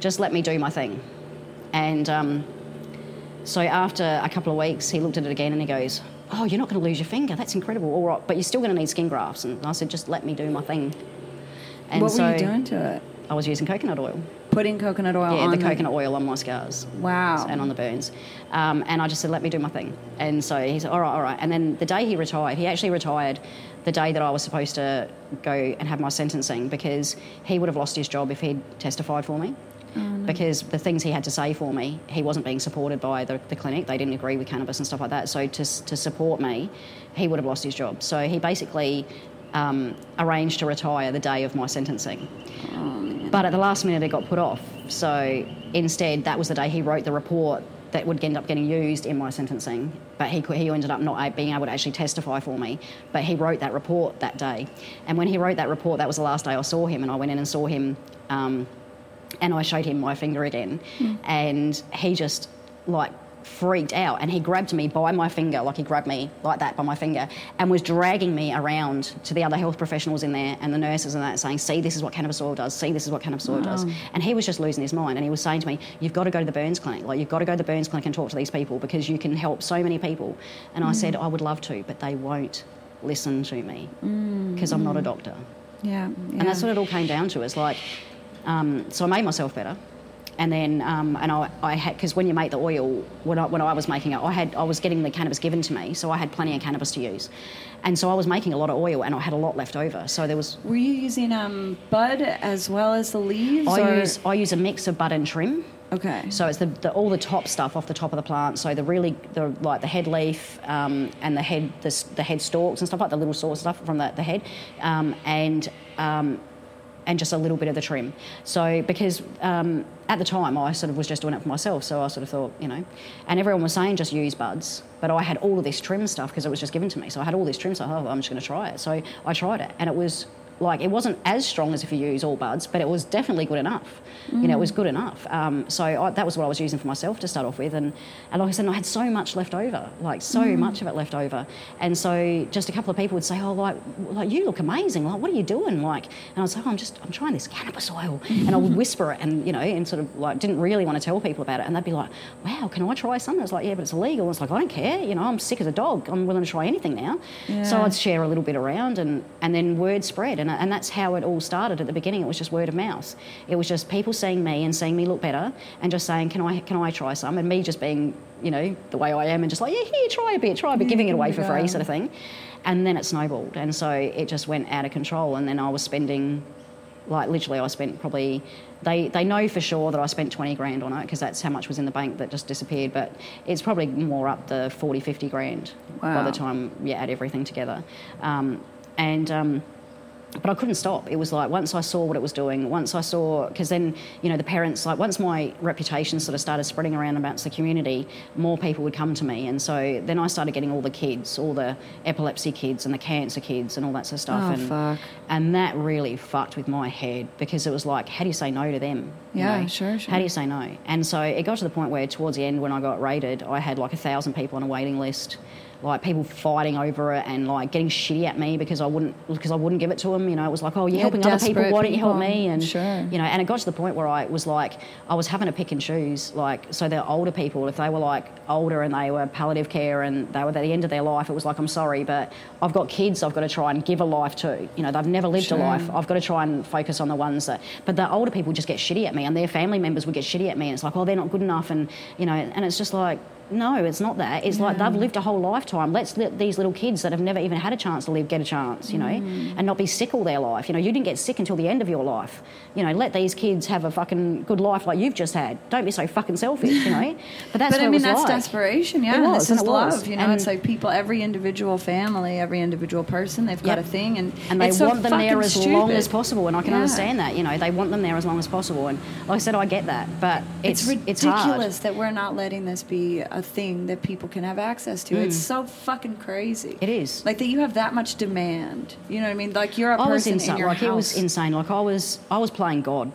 just let me do my thing, and. Um, so after a couple of weeks, he looked at it again and he goes, "Oh, you're not going to lose your finger. That's incredible. All right, but you're still going to need skin grafts." And I said, "Just let me do my thing." And What so were you doing to it? I was using coconut oil. Putting coconut oil Yeah, on the coconut oil on my scars. Wow. And on the burns. Um, and I just said, let me do my thing. And so he said, all right, all right. And then the day he retired, he actually retired the day that I was supposed to go and have my sentencing because he would have lost his job if he'd testified for me. Because the things he had to say for me, he wasn't being supported by the, the clinic. They didn't agree with cannabis and stuff like that. So to, to support me, he would have lost his job. So he basically um, arranged to retire the day of my sentencing. But at the last minute, it got put off. So instead, that was the day he wrote the report that would end up getting used in my sentencing. But he, he ended up not being able to actually testify for me. But he wrote that report that day. And when he wrote that report, that was the last day I saw him. And I went in and saw him. Um, and I showed him my finger again. And he just like freaked out and he grabbed me by my finger, like he grabbed me like that by my finger, and was dragging me around to the other health professionals in there and the nurses and that, saying, See, this is what cannabis oil does, see, this is what cannabis oil does. And he was just losing his mind and he was saying to me, You've got to go to the Burns Clinic, like, you've got to go to the Burns Clinic and talk to these people because you can help so many people. And I mm. said, I would love to, but they won't listen to me mm. because I'm not a doctor. Yeah, yeah. And that's what it all came down to. Is like, um, so I made myself better, and then um, and I, I had because when you make the oil, when I, when I was making it, I had I was getting the cannabis given to me, so I had plenty of cannabis to use, and so I was making a lot of oil, and I had a lot left over. So there was Were you using um, bud as well as the leaves? I or- use I use a mix of bud and trim. Okay. So it's the, the all the top stuff off the top of the plant. So the really the like the head leaf um, and the head the, the head stalks and stuff like the little saw stuff from the, the head, um, and um, and just a little bit of the trim. So because um, at the time I sort of was just doing it for myself, so I sort of thought you know, and everyone was saying just use buds, but I had all of this trim stuff because it was just given to me. So I had all this trim stuff. Oh, I'm just going to try it. So I tried it, and it was like it wasn't as strong as if you use all buds, but it was definitely good enough. You know, it was good enough. Um, so I, that was what I was using for myself to start off with, and, and like I said, I had so much left over, like so much of it left over. And so just a couple of people would say, "Oh, like, like you look amazing. Like, what are you doing?" Like, and I was like, oh, "I'm just, I'm trying this cannabis oil," and I would <laughs> whisper it, and you know, and sort of like didn't really want to tell people about it, and they'd be like, "Wow, can I try some?" And it's like, "Yeah, but it's illegal." And it's like, "I don't care. You know, I'm sick as a dog. I'm willing to try anything now." So I'd share a little bit around, and and then word spread, and and that's how it all started at the beginning. It was just word of mouth. It was just people seeing me and seeing me look better, and just saying, "Can I can I try some?" And me just being, you know, the way I am, and just like, "Yeah, here, try a bit, try a bit," giving it away for free, sort of thing. And then it snowballed, and so it just went out of control. And then I was spending, like literally, I spent probably. They, they know for sure that I spent 20 grand on it because that's how much was in the bank that just disappeared. But it's probably more up the 40, 50 grand by the time you add everything together. Um, and um, but I couldn't stop. It was like once I saw what it was doing, once I saw, because then, you know, the parents, like once my reputation sort of started spreading around amongst the community, more people would come to me. And so then I started getting all the kids, all the epilepsy kids and the cancer kids and all that sort of stuff. Oh, and, fuck. and that really fucked with my head because it was like, how do you say no to them? you Yeah, know? sure, sure. How do you say no? And so it got to the point where towards the end when I got rated, I had like a thousand people on a waiting list like people fighting over it and like getting shitty at me because I wouldn't because I wouldn't give it to them. You know, it was like, oh, you're Yeah, helping other people. Why don't you help me? And Sure. you know, and it got to the point where I was like, I was having to pick and choose. Like, so the older people, if they were like older and they were palliative care and they were at the end of their life, it was like, I'm sorry, but I've got kids. I've got to try and give a life to. You know, they've never lived Sure. a life. I've got to try and focus on the ones that. But the older people just get shitty at me, and their family members would get shitty at me, and it's like, oh, they're not good enough, and you know, and it's just like no, it's not that. It's like they've lived a whole lifetime. Let's let these little kids that have never even had a chance to live get a chance, you know, Mm. and not be sick all their life. You know, you didn't get sick until the end of your life. You know, let these kids have a fucking good life like you've just had. Don't be so fucking selfish, you know. <laughs> But that's but what I mean, that's like. desperation, yeah. It and was, this is and it was. love, you know. And- it's like people, every individual family, every individual person, they've got Yep. a thing, and and they it's so want them there as stupid. long as possible. And I can Yeah. understand that. You know, they want them there as long as possible. And like I said, I get that, but It's, it's it's, ridiculous that we're not letting this be a thing that people can have access to. It's so fucking crazy. Mm. It is. like that you have that much demand. You know what I mean? Like you're a I was person insane. in your like house. it was insane. Like I was, I was playing God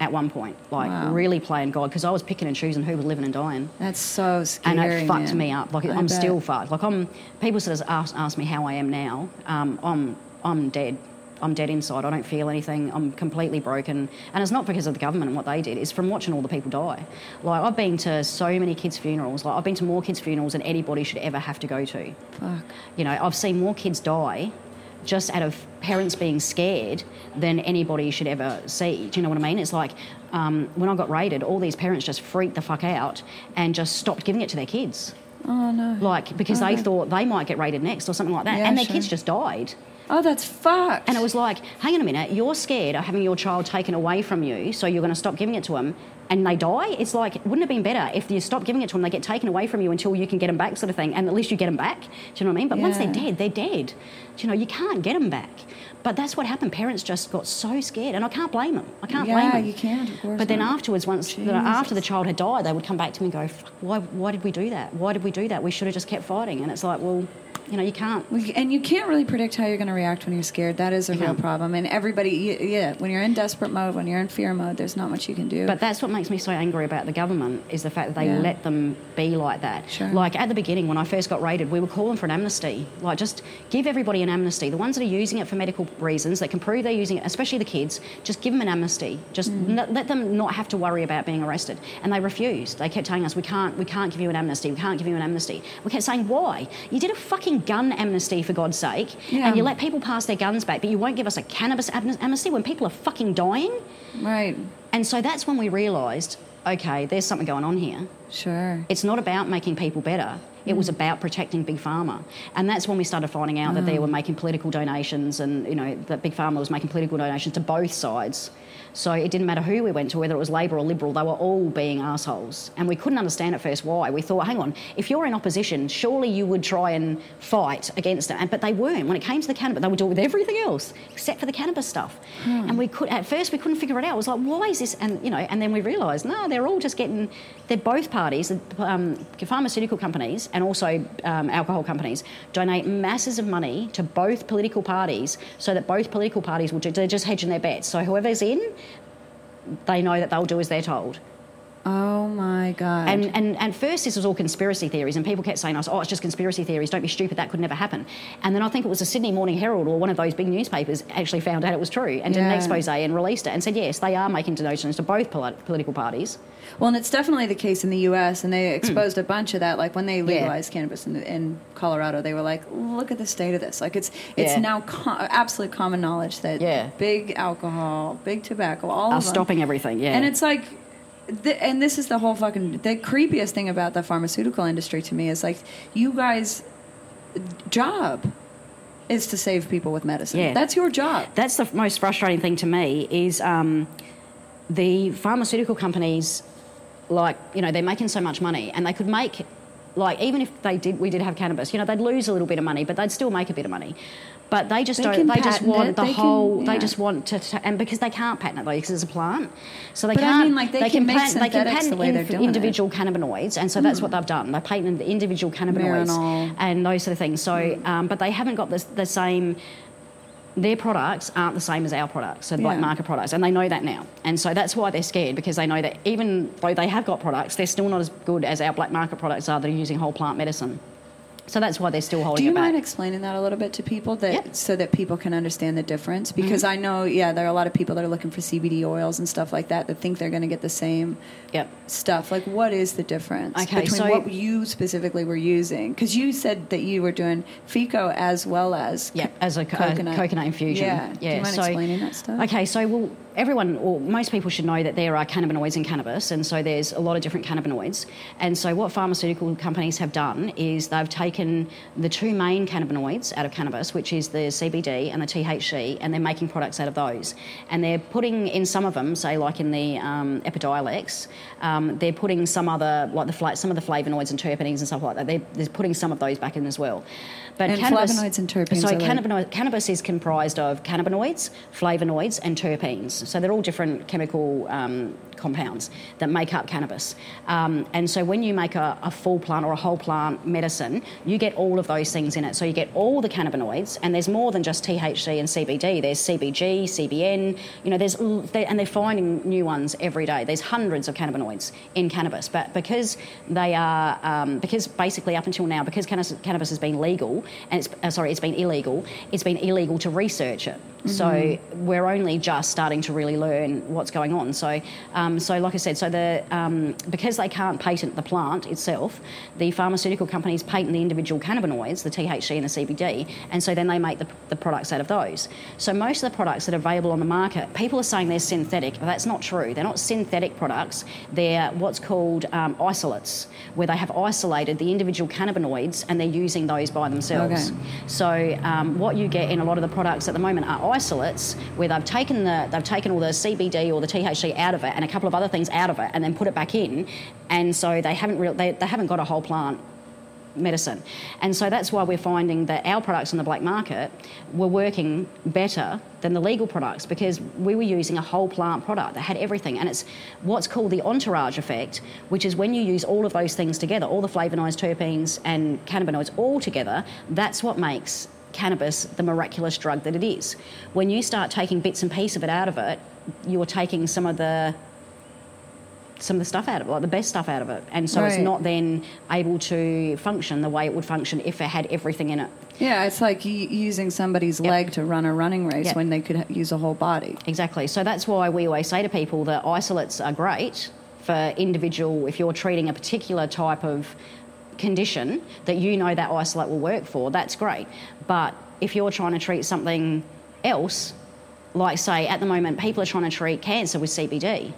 at one point. Like Wow. really playing God because I was picking and choosing who was living and dying. That's so scary. and it fucked man. me up. Like I I'm bet. still fucked. Like I'm. People sort of ask, ask me how I am now. Um, I'm I'm dead. I'm dead inside. I don't feel anything. I'm completely broken, and it's not because of the government and what they did. It's from watching all the people die. Like I've been to so many kids' funerals. Like I've been to more kids' funerals than anybody should ever have to go to. Fuck. You know, I've seen more kids die just out of parents being scared than anybody should ever see. Do you know what I mean? It's like um, when I got raided, all these parents just freaked the fuck out and just stopped giving it to their kids. Oh no. Like, because they thought they might get raided next or something like that. Yeah, and their sure. kids just died. Oh, that's fucked. And it was like, hang on a minute, you're scared of having your child taken away from you, so you're going to stop giving it to them, and they die? It's like, wouldn't it have been better if you stop giving it to them, they get taken away from you until you can get them back, sort of thing, and at least you get them back? Do you know what I mean? But once they're dead, they're dead. Do you know, you can't get them back. But that's what happened. Parents just got so scared, and I can't blame them. I can't blame them. Yeah, you can't, of course But then not. afterwards, once the, after the child had died, they would come back to me and go, Fuck, why, why did we do that? Why did we do that? We should have just kept fighting. And it's like, well, you know, you can't. And you can't really predict how you're going to react when you're scared. That is a You real can't. problem. And everybody, yeah, when you're in desperate mode, when you're in fear mode, there's not much you can do. But that's what makes me so angry about the government is the fact that they Yeah. let them be like that. Sure. Like at the beginning, when I first got raided, we were calling for an amnesty. Like just give everybody an amnesty. The ones that are using it for medical reasons, that can prove they're using it, especially the kids, just give them an amnesty. Just Mm. n- let them not have to worry about being arrested. And they refused. They kept telling us, we can't, we can't give you an amnesty. We can't give you an amnesty. We kept saying, why? You did a fucking gun amnesty for God's sake, Yeah. and you let people pass their guns back, but you won't give us a cannabis amnesty when people are fucking dying. right, And so that's when we realised, okay, there's something going on here. sure. It's not about making people better. It was mm. about protecting Big Pharma. And that's when we started finding out that they oh. were making political donations and, you know, that Big Pharma was making political donations to both sides. So it didn't matter who we went to, whether it was Labor or Liberal, they were all being assholes. And we couldn't understand at first why. We thought, hang on, if you're in opposition, surely you would try and fight against it. And- But they weren't. When it came to the cannabis, they would do with everything else except for the cannabis stuff. And we could, at first, we couldn't figure it out. It was like, why is this? And, you know, and then we realised, no, they're all just getting, they're both parties, the um, pharmaceutical companies and also um, alcohol companies donate masses of money to both political parties so that both political parties will, ju- they're just hedging their bets. So whoever's in, they know that they'll do as they're told. Oh my god. And, and, and first, this was all conspiracy theories, and people kept saying oh, it's just conspiracy theories, don't be stupid, that could never happen. And then I think it was the Sydney Morning Herald or one of those big newspapers actually found out it was true and did an expose and released it and said, yes, they are making donations to both poli- political parties. well, and it's definitely the case in the U.S. And they exposed a bunch of that. Like when they Hmm. Yeah. legalized cannabis in, in Colorado, they were like, "Look at the state of this." Like it's it's Yeah. now co- absolute common knowledge that Yeah. big alcohol, big tobacco, all Are of them, stopping everything, yeah. And it's like, th- and this is the whole fucking the creepiest thing about the pharmaceutical industry to me is like you guys' job is to save people with medicine. Yeah. That's your job. That's the most frustrating thing to me is um, the pharmaceutical companies, like you know, they're making so much money, and they could make, like even if they did, we did have cannabis, you know, they'd lose a little bit of money, but they'd still make a bit of money. But they just They don't. They just want it, the they can- whole. They just want to, to- and because they can't patent it though, because it's a plant, so they But can't. mean, like, they can make patent. They can patent way they're inf- doing it. Hmm. individual cannabinoids, and so that's what they've done. They patented the individual cannabinoids Marinol. and those sort of things. So, um, but they haven't got the, the same their products aren't the same as our products, so black Yeah. market products, and they know that now. And so that's why they're scared because they know that even though they have got products, they're still not as good as our black market products are that are using whole plant medicine. So that's why they're still holding Do you it back. mind explaining that a little bit to people that. Mm-hmm. so that people can understand the difference? Because I know, yeah, there are a lot of people that are looking for CBD oils and stuff like that that think they're going to get the same yep. stuff. Like, what is the difference Okay, between so- what you specifically were using? Because you said that you were doing FECO as well as Yeah, as a co- coconut, uh, coconut infusion. Yeah, do you mind so, explaining that stuff? Okay, so well, everyone, or most people should know that there are cannabinoids in cannabis, and so there's a lot of different cannabinoids. And so what pharmaceutical companies have done is they've taken the two main cannabinoids out of cannabis, which is the CBD and the THC, and they're making products out of those. And they're putting in some of them, say like in the um, Epidiolex, um, they're putting some other, like the some of the flavonoids and terpenes and stuff like that. They're, they're putting some of those back in as well. But and flavonoids and terpenes. So cannabinoid, cannabis is comprised of cannabinoids, flavonoids, and terpenes. So they're all different chemical um, compounds that make up cannabis. Um, and so when you make a, a, full plant or a whole plant medicine, you get all of those things in it. So you get all the cannabinoids, and there's more than just THC and CBD. There's CBG, CBN. You know, there's and they're finding new ones every day. There's hundreds of cannabinoids in cannabis, but because they are um, because basically up until now, because cannabis, cannabis has been legal and it's uh, sorry, it's been illegal. It's been illegal to research it. Mm-hmm. So we're only just starting to really learn what's going on. So. Um, so, like I said, so the um, because they can't patent the plant itself, the pharmaceutical companies patent the individual cannabinoids, the THC and the CBD, and so then they make the, the products out of those. So most of the products that are available on the market, people are saying they're synthetic, but that's not true. They're not synthetic products. They're what's called um, isolates, where they have isolated the individual cannabinoids and they're using those by themselves. Okay. So um, what you get in a lot of the products at the moment are isolates, where they've taken the they've taken all the CBD or the THC out of it and a couple of other things out of it and then put it back in. And so they haven't really, they, they haven't got a whole plant medicine. And so that's why we're finding that our products on the black market were working better than the legal products because we were using a whole plant product that had everything. And it's what's called the entourage effect, which is when you use all of those things together, all the flavonoids, terpenes, and cannabinoids all together, that's what makes cannabis the miraculous drug that it is. When you start taking bits and pieces of it out of it, you're taking some of the some of the stuff out of it, like the best stuff out of it. And so right. it's not then able to function the way it would function if it had everything in it. Yeah, it's like using somebody's yep. leg to run a running race yep. when they could use a whole body. Exactly. So that's why we always say to people that isolates are great for individual, if you're treating a particular type of condition that you know that isolate will work for, that's great. But if you're trying to treat something else, like say at the moment people are trying to treat cancer with CBD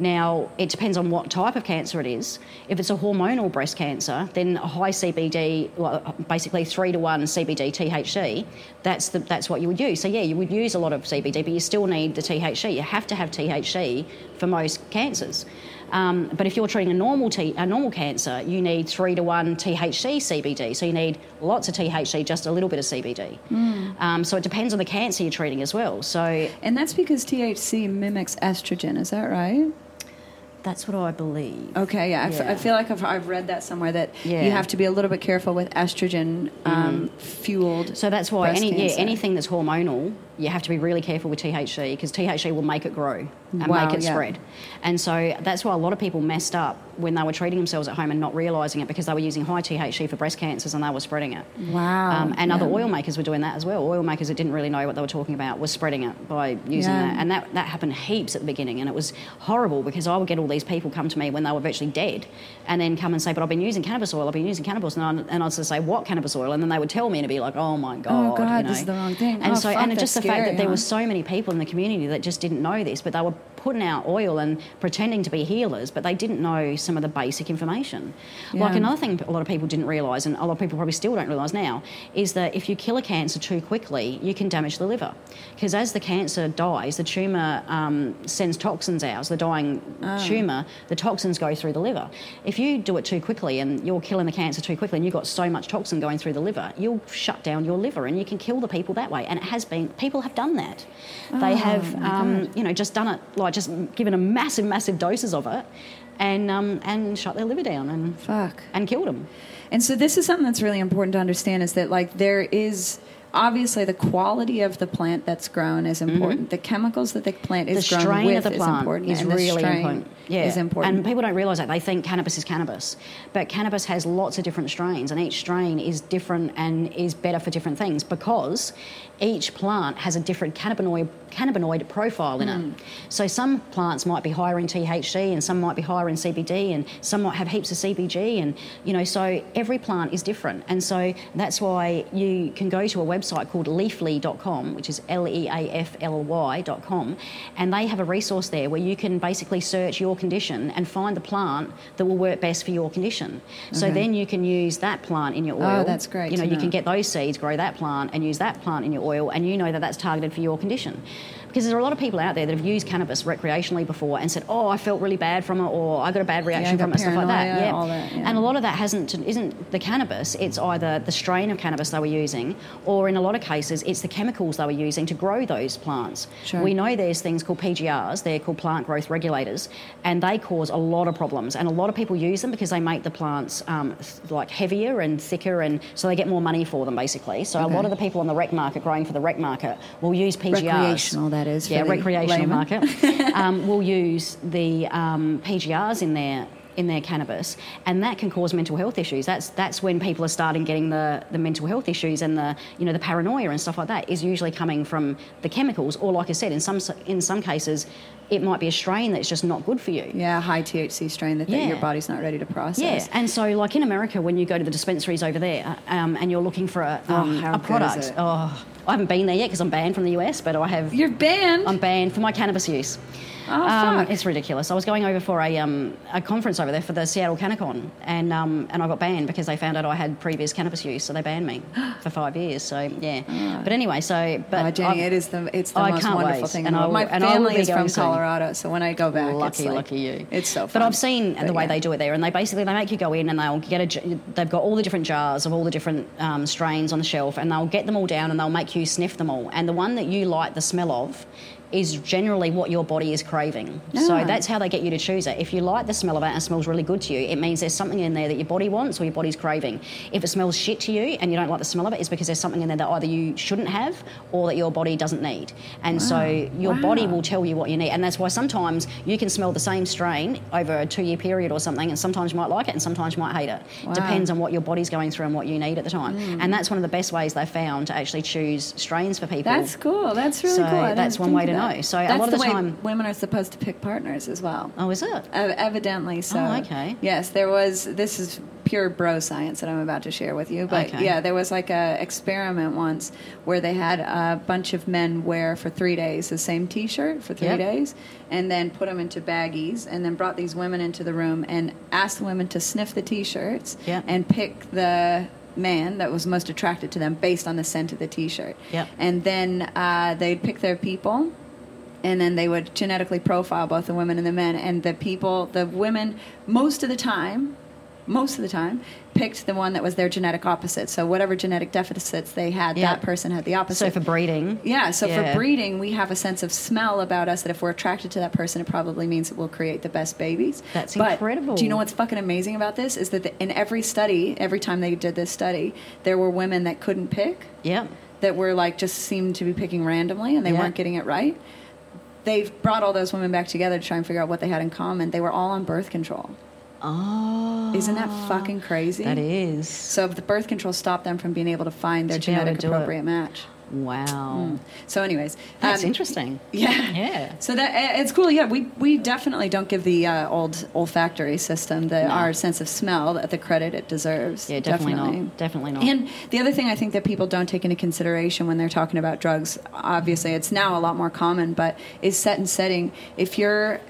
now, it depends on what type of cancer it is. If it's a hormonal breast cancer, then a high CBD, well, basically three to one CBD THC, that's, the, that's what you would use. So, yeah, you would use a lot of CBD, but you still need the THC. You have to have THC for most cancers. Um, but if you're treating a normal, T, a normal cancer, you need three to one THC CBD. So you need lots of THC, just a little bit of CBD. Mm. Um, so it depends on the cancer you're treating as well. So and that's because THC mimics estrogen. Is that right? That's what I believe. Okay, yeah. I, f- I feel like I've, I've read that somewhere that yeah. you have to be a little bit careful with estrogen um, mm. fueled. So that's why any, yeah, anything that's hormonal you have to be really careful with THC because THC will make it grow and wow, make it yeah. spread. And so that's why a lot of people messed up when they were treating themselves at home and not realising it because they were using high THC for breast cancers and they were spreading it. Wow. Um, and yeah. other oil makers were doing that as well. Oil makers that didn't really know what they were talking about were spreading it by using yeah. that. And that, that happened heaps at the beginning and it was horrible because I would get all these people come to me when they were virtually dead and then come and say, but I've been using cannabis oil, I've been using cannabis and, I, and I'd say, what cannabis oil? And then they would tell me and be like, oh my God. Oh God, you know? this is the wrong thing. And oh, so, and just the fact that there were so many people in the community that just didn't know this, but they were putting out oil and pretending to be healers, but they didn't know some of the basic information. Yeah. Like another thing a lot of people didn't realise, and a lot of people probably still don't realise now, is that if you kill a cancer too quickly, you can damage the liver. Because as the cancer dies, the tumour um, sends toxins out, so the dying oh. tumour, the toxins go through the liver. If you do it too quickly and you're killing the cancer too quickly and you've got so much toxin going through the liver, you'll shut down your liver and you can kill the people that way. And it has been, people have done that. Oh, they have, um, you know, just done it, like just given them massive, massive doses of it and, um, and shut their liver down and, Fuck. and killed them. And so this is something that's really important to understand is that like there is obviously the quality of the plant that's grown is important. Mm-hmm. The chemicals that the plant is the grown with of the plant is important. Is and really strain, important. Yeah. is important. And people don't realise that. They think cannabis is cannabis. But cannabis has lots of different strains, and each strain is different and is better for different things because each plant has a different cannabinoid, cannabinoid profile in Hmm. it. So some plants might be higher in THC, and some might be higher in CBD, and some might have heaps of CBG. And, you know, so every plant is different. And so that's why you can go to a website called leafly.com, which is L E A F L Y.com, and they have a resource there where you can basically search your condition and find the plant that will work best for your condition. So Okay. then you can use that plant in your oh, oil. Oh, that's great You know, you know. can get those seeds, grow that plant, and use that plant in your oil, and you know that that's targeted for your condition. Because there are a lot of people out there that have used cannabis recreationally before and said, "Oh, I felt really bad from it," or "I got a bad reaction got from it," stuff like that. Yeah, all that, yeah. and a lot of that hasn't isn't the cannabis. It's either the strain of cannabis they were using, or in a lot of cases, it's the chemicals they were using to grow those plants. Sure. We know there's things called PGRs. They're called plant growth regulators, and they cause a lot of problems. And a lot of people use them because they make the plants um, th- like heavier and thicker, and so they get more money for them basically. So Okay. a lot of the people on the rec market growing for the rec market will use PGRs. Recreational, that is, Yeah, recreational layman. market. <laughs> um, will use the um, PGRs in their in their cannabis, and that can cause mental health issues. That's that's when people are starting getting the, the mental health issues and the you know the paranoia and stuff like that is usually coming from the chemicals. Or like I said, in some in some cases, it might be a strain that's just not good for you. yeah, high THC strain that, Yeah. your body's not ready to process. Yeah, and so like in America, when you go to the dispensaries over there um, and you're looking for a, Oh, um, how a product, oh, I haven't been there yet because I'm banned from the US, but I have. You're banned. I'm banned for my cannabis use. Oh, um, fuck. It's ridiculous. I was going over for a, um, a conference over there for the Seattle CannaCon, and um, and I got banned because they found out I had previous cannabis use, so they banned me <gasps> for five years. So yeah. But anyway, so but oh, Jenny, I've- it is the it's the I most wonderful wait. thing. And in the I world. will- My and I family is from. Colorado, so when I go back, Lucky, it's like, lucky you. It's so fun. But I've seen But the way yeah. they do it there, and they basically they make you go in and they'll get a They've got all the different jars of all the different um, strains on the shelf, and they'll get them all down and they'll make you sniff them all. And the one that you like the smell of is generally what your body is craving. So Ah. that's how they get you to choose it. If you like the smell of it and it smells really good to you, it means there's something in there that your body wants or your body's craving. If it smells shit to you and you don't like the smell of it, it's because there's something in there that either you shouldn't have or that your body doesn't need. And so your body will tell you what you need. And that's why sometimes you can smell the same strain over a two year period or something, and sometimes you might like it and sometimes you might hate it. Wow. Depends on what your body's going through and what you need at the time. Hmm. And that's one of the best ways they've found to actually choose strains for people. That's cool. That's really So cool. That's one way to. Know. So a lot of the, the time- women are supposed to pick partners as well. oh, is it? Ev- evidently so. Oh, okay. Yes, there was. This is pure bro science that I'm about to share with you. But Okay. yeah, there was like a experiment once where they had a bunch of men wear for three days the same T-shirt for three Yep. days, and then put them into baggies, and then brought these women into the room and asked the women to sniff the T-shirts Yep. and pick the man that was most attracted to them based on the scent of the T-shirt. Yep. And then uh, they'd pick their people and then they would genetically profile both the women and the men and the people the women most of the time most of the time picked the one that was their genetic opposite so whatever genetic deficits they had Yeah. that person had the opposite So for breeding. yeah so Yeah. for breeding we have a sense of smell about us that if we're attracted to that person it probably means it will create the best babies That's But incredible. do you know what's fucking amazing about this is that the, in every study every time they did this study there were women that couldn't pick Yep. that were like just seemed to be picking randomly and they Yeah. weren't getting it right. They've brought all those women back together to try and figure out what they had in common. They were all on birth control. Oh. Isn't that fucking crazy? That is. So the birth control stopped them from being able to find their To be able to genetic do it. appropriate match. Wow. So, anyways, That's um, interesting. <laughs> Yeah, Yeah. So that eh, it's cool. Yeah, we we definitely don't give the uh, old olfactory system, the No. our sense of smell, that the credit it deserves. Yeah, definitely, not. Definitely not. And the other thing I think that people don't take into consideration when they're talking about drugs, obviously it's now a lot more common, but is set and setting. If your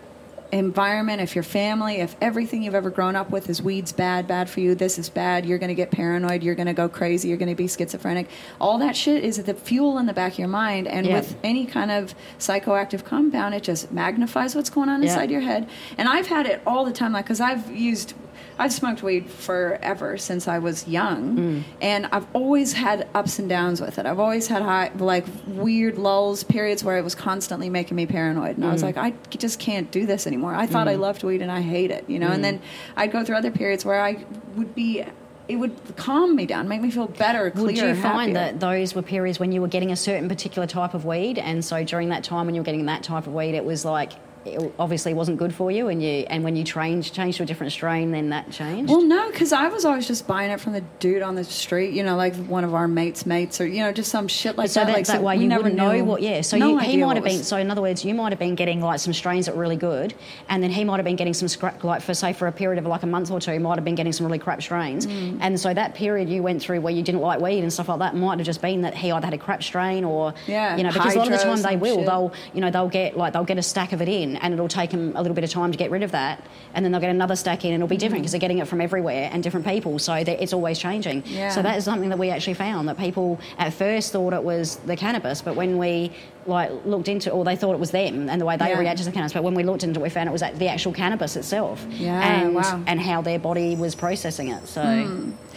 environment, if your family, if everything you've ever grown up with is weeds bad, bad for you, this is bad, you're going to get paranoid, you're going to go crazy, you're going to be schizophrenic. All that shit is the fuel in the back of your mind. And Yeah. with any kind of psychoactive compound, it just magnifies what's going on Yeah. inside your head. And I've had it all the time, like, because I've used I've smoked weed forever since I was young, Mm. and I've always had ups and downs with it. I've always had high, like weird lulls, periods where it was constantly making me paranoid, and I Mm. was like, I just can't do this anymore. I thought I loved weed, and I hate it, you know. Mm. And then I'd go through other periods where I would be, it would calm me down, make me feel better, clearer, Would you find happier. that those were periods when you were getting a certain particular type of weed, and so during that time when you were getting that type of weed, it was like it obviously wasn't good for you, and you and when you changed changed to a different strain, then that changed. Well, no, because I was always just buying it from the dude on the street, you know, like one of our mates' mates, or you know, just some shit like so that. that, like, that way you never wouldn't know what. Yeah, so no you, he might have been. So in other words, you might have been getting like some strains that were really good, and then he might have been getting some scrap, like for say for a period of like a month or two, he might have been getting some really crap strains, Mm. and so that period you went through where you didn't like weed and stuff like that might have just been that he either had a crap strain or Yeah, you know because a lot of the time they will shit. they'll you know they'll get like they'll get a stack of it in and it'll take them a little bit of time to get rid of that, and then they'll get another stack in and it'll be Mm. different because they're getting it from everywhere and different people, so it's always changing. Yeah. So that is something that we actually found that people at first thought it was the cannabis, but when we like looked into, or they thought it was them and the way they Yeah. reacted to the cannabis, but when we looked into it, we found it was the actual cannabis itself, Yeah, and wow. and how their body was processing it. So,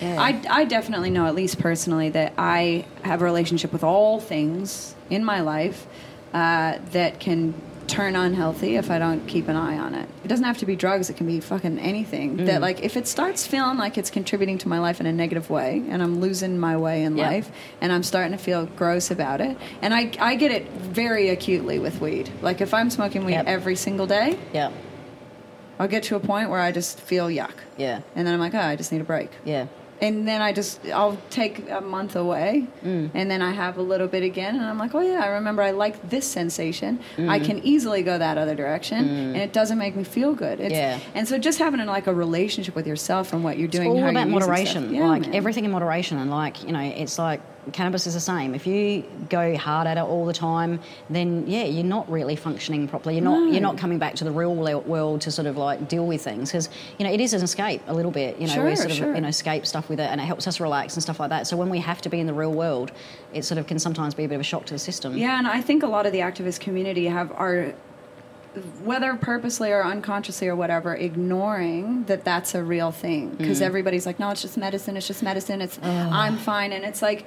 yeah. I, I definitely know, at least personally, that I have a relationship with all things in my life uh, that can turn unhealthy if I don't keep an eye on it. It doesn't have to be drugs, it can be fucking anything. Mm. That, like, if it starts feeling like it's contributing to my life in a negative way and I'm losing my way in Yeah. life and I'm starting to feel gross about it, and I, I get it very acutely with weed. Like, if I'm smoking weed Yep. every single day, yeah, I'll get to a point where I just feel yuck. yeah, And then I'm like, oh, I just need a break yeah. And then I just I'll take a month away, Mm. and then I have a little bit again, and I'm like, oh yeah, I remember I like this sensation. I Mm-hmm. can easily go that other direction, and it doesn't make me feel good. It's, Yeah. And so just having like a relationship with yourself and what you're doing, all how about moderation. Yeah, like man. everything in moderation, and like you know, it's like cannabis is the same. If you go hard at it all the time, then yeah, you're not really functioning properly. You're not. No. You're not coming back to the real world to sort of like deal with things because you know it is an escape a little bit. You know, we Sure, sort of sure. you know escape stuff with it, and it helps us relax and stuff like that. So when we have to be in the real world, it sort of can sometimes be a bit of a shock to the system. Yeah, and I think a lot of the activist community have are whether purposely or unconsciously or whatever ignoring that that's a real thing because Mm. everybody's like no it's just medicine it's just medicine it's i'm fine and it's like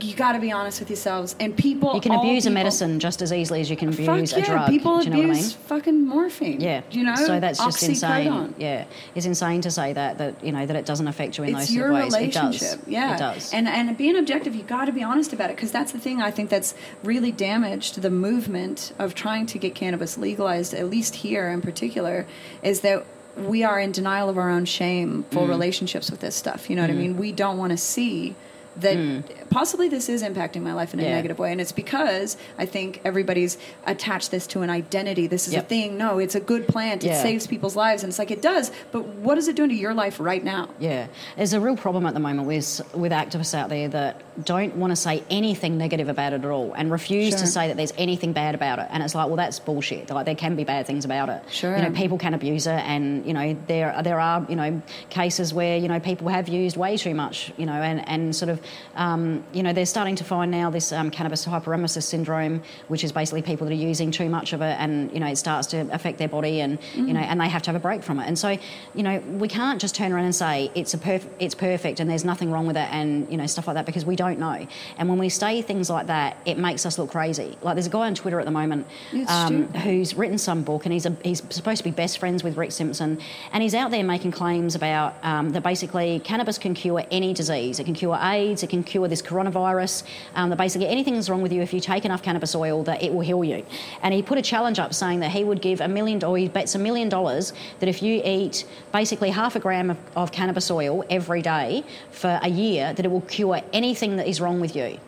you got to be honest with yourselves and people You can abuse a medicine just as easily as you can Fuck abuse yeah, a drug. people you know what I abuse mean? fucking morphine Yeah, you know So that's just insane. Yeah, it's insane to say that that you know that it doesn't affect you in it's those your sort of ways. relationship It does. yeah it does. and and being objective you got to be honest about it because that's the thing i think that's really damaged the movement of trying to get cannabis legalized at least here in particular is that we are in denial of our own shameful Mm. relationships with this stuff you know what i mean we don't want to see that Mm. possibly this is impacting my life in a Yeah. negative way and it's because i think everybody's attached this to an identity this is a thing no it's a good plant it saves people's lives and it's like it does but what is it doing to your life right now Yeah, there's a real problem at the moment with with activists out there that don't want to say anything negative about it at all and refuse Sure. to say that there's anything bad about it. And it's like, well, that's bullshit. Like there can be bad things about it. Sure. You know, people can abuse it, and you know there there are you know cases where you know people have used way too much. You know, and and sort of um, you know they're starting to find now this um, cannabis hyperemesis syndrome, which is basically people that are using too much of it, and you know it starts to affect their body, and you know, and they have to have a break from it. And so, you know, we can't just turn around and say it's a perf- it's perfect and there's nothing wrong with it, and you know stuff like that because we don't know. And when we say things like that, it makes us look crazy. Like there's a guy on Twitter at the moment um, who's written some book, and he's a, he's supposed to be best friends with Rick Simpson, and he's out there making claims about um, that basically cannabis can cure any disease. It can cure AIDS. It can cure this coronavirus. Um, that basically anything that's wrong with you if you take enough cannabis oil, that it will heal you. And he put a challenge up saying that he would give a million, or he bets a million dollars that if you eat basically half a gram of, of cannabis oil every day for a year, that it will cure anything that is wrong with you.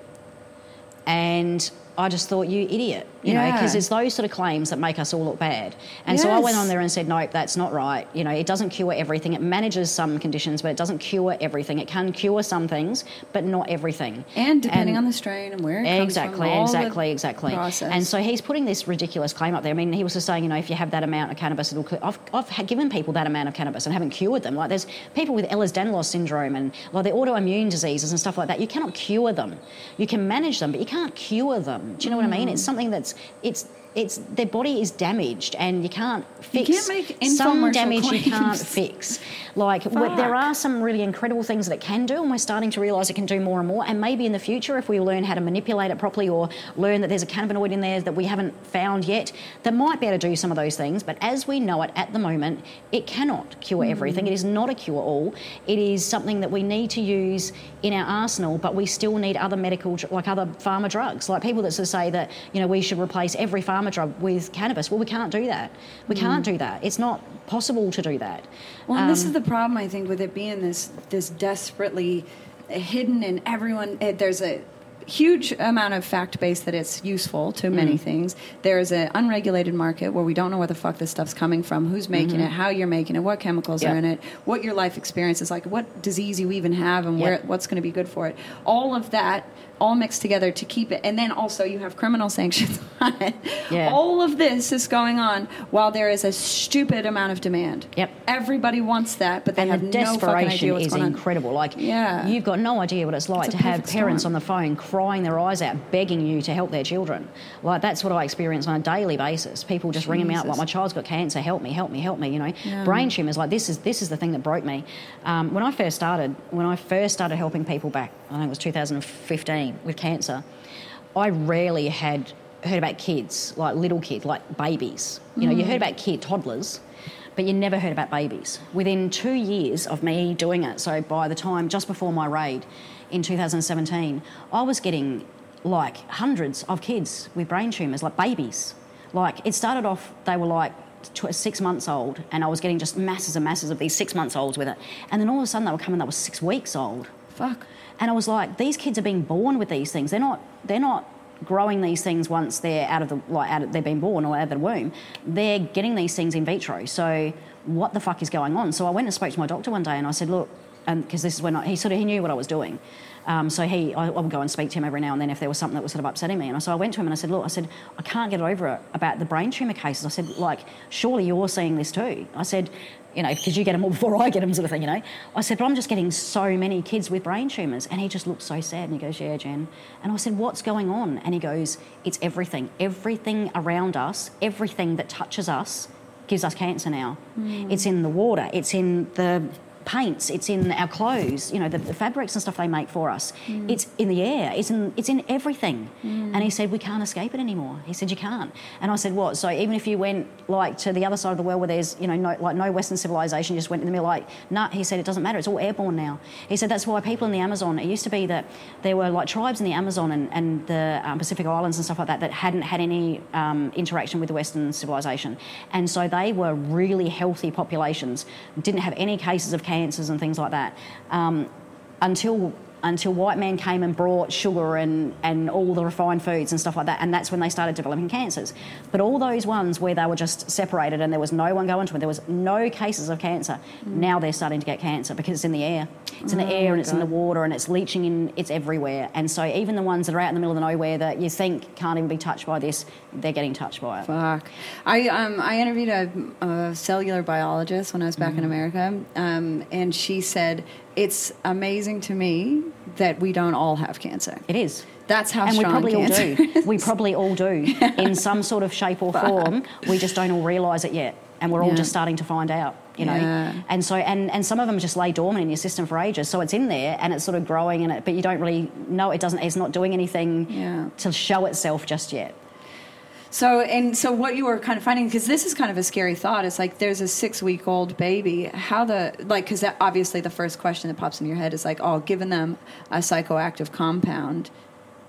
And I just thought, you idiot, you know, because it's those sort of claims that make us all look bad. And so I went on there and said, nope, that's not right. You know, it doesn't cure everything. It manages some conditions, but it doesn't cure everything. It can cure some things, but not everything. And depending on the strain and where it comes Exactly, from, all the exactly, exactly. process. And so he's putting this ridiculous claim up there. I mean, he was just saying, you know, if you have that amount of cannabis, it'll. I've, I've had given people that amount of cannabis and haven't cured them. Like there's people with Ehlers-Danlos syndrome and like the autoimmune diseases and stuff like that. You cannot cure them. You can manage them, but you can't cure them. Do you know what I mean? Mm. It's something that's it's. Their body is damaged, and you can't fix can't make some damage. You can't fix. Like there are some really incredible things that it can do, and we're starting to realise it can do more and more. And maybe in the future, if we learn how to manipulate it properly, or learn that there's a cannabinoid in there that we haven't found yet, that might be able to do some of those things. But as we know it at the moment, it cannot cure everything. It is not a cure all. It is something that we need to use in our arsenal, but we still need other medical, like other pharma drugs. Like people that sort of say that you know we should replace every pharma harm a drug with cannabis. Well, we can't do that. We can't mm. do that. It's not possible to do that. Well, and this Um, is the problem I think with it being this this desperately hidden and everyone it, there's a huge amount of fact base that it's useful to mm. many things. There's an unregulated market where we don't know where the fuck this stuff's coming from, who's making mm-hmm. it, how you're making it, what chemicals Yep. are in it, what your life experience is like, what disease you even have, and where what's going to be good for it. All of that all mixed together to keep it, and then also you have criminal <laughs> sanctions on it. Yeah. All of this is going on while there is a stupid amount of demand. Yep. Everybody wants that, but they and have the no fucking desperation idea what's is going on. incredible. Like, Yeah. you've got no idea what it's like It's to have parents storm. on the phone crying their eyes out, begging you to help their children. Like, that's what I experience on a daily basis. People just ringing me out, like, my child's got cancer, help me, help me, help me. You know, Yeah. brain tumors. Like, this is this is the thing that broke me. Um, when I first started, when I first started helping people back, I think it was 2015 with cancer. I rarely had heard about kids, like little kids, like babies. You know, you heard about kid toddlers, but you never heard about babies. Within two years of me doing it, so by the time just before my raid in 2017, I was getting like hundreds of kids with brain tumours, like babies. Like it started off, they were like tw- six months old, and I was getting just masses and masses of these six months olds with it. And then all of a sudden they were coming, they were six weeks old. Fuck. And I was like, these kids are being born with these things. They're not. They're not growing these things once they're out of the like out of, they've been born or out of the womb. They're getting these things in vitro. So what the fuck is going on? So I went and spoke to my doctor one day, and I said, look, and because this is when I, he sort of he knew what I was doing. Um, so he, I, I would go and speak to him every now and then if there was something that was sort of upsetting me. And so I went to him and I said, look, I said, I can't get over it about the brain tumour cases. I said, like, surely you're seeing this too. I said, you know, because you get them all before I get them, sort of thing, you know. I said, but I'm just getting so many kids with brain tumours. And he just looked so sad and he goes, yeah, Jen. And I said, what's going on? And he goes, it's everything. Everything around us, everything that touches us gives us cancer now. Hmm. It's in the water, it's in the paints, it's in our clothes, you know, the, the fabrics and stuff they make for us. It's in the air, it's in, it's in everything. And he said, we can't escape it anymore. He said, you can't. And I said, what? So even if you went like to the other side of the world where there's, you know, no, like no Western civilization, just went in the middle like, nah, he said, it doesn't matter, it's all airborne now. He said, that's why people in the Amazon, it used to be that there were like tribes in the Amazon and, and the um, Pacific Islands and stuff like that that hadn't had any um, interaction with the Western civilization. And so they were really healthy populations, didn't have any cases of cancers and things like that. Um, until until white men came and brought sugar and, and all the refined foods and stuff like that, and that's when they started developing cancers. But all those ones where they were just separated and there was no one going to it, there was no cases of cancer. Now they're starting to get cancer because it's in the air. It's in the air and it's in the water and it's leaching in. It's everywhere. And so even the ones that are out in the middle of nowhere that you think can't even be touched by this, they're getting touched by it. Fuck. I um I interviewed a, a cellular biologist when I was back Mm-hmm. in America, um, and she said it's amazing to me that we don't all have cancer. It is. That's how and we strong probably all cancer do. is. We probably all do <laughs> in some sort of shape or form. We just don't all realise it yet, and we're all Yeah. just starting to find out. You know, Yeah. and so and and some of them just lay dormant in your system for ages. So it's in there and it's sort of growing, and it, but you don't really know it doesn't. It's not doing anything Yeah. to show itself just yet. So and so what you were kind of finding because this is kind of a scary thought. It's like there's a six week old baby. How the like because obviously the first question that pops in your head is like, oh, giving them a psychoactive compound.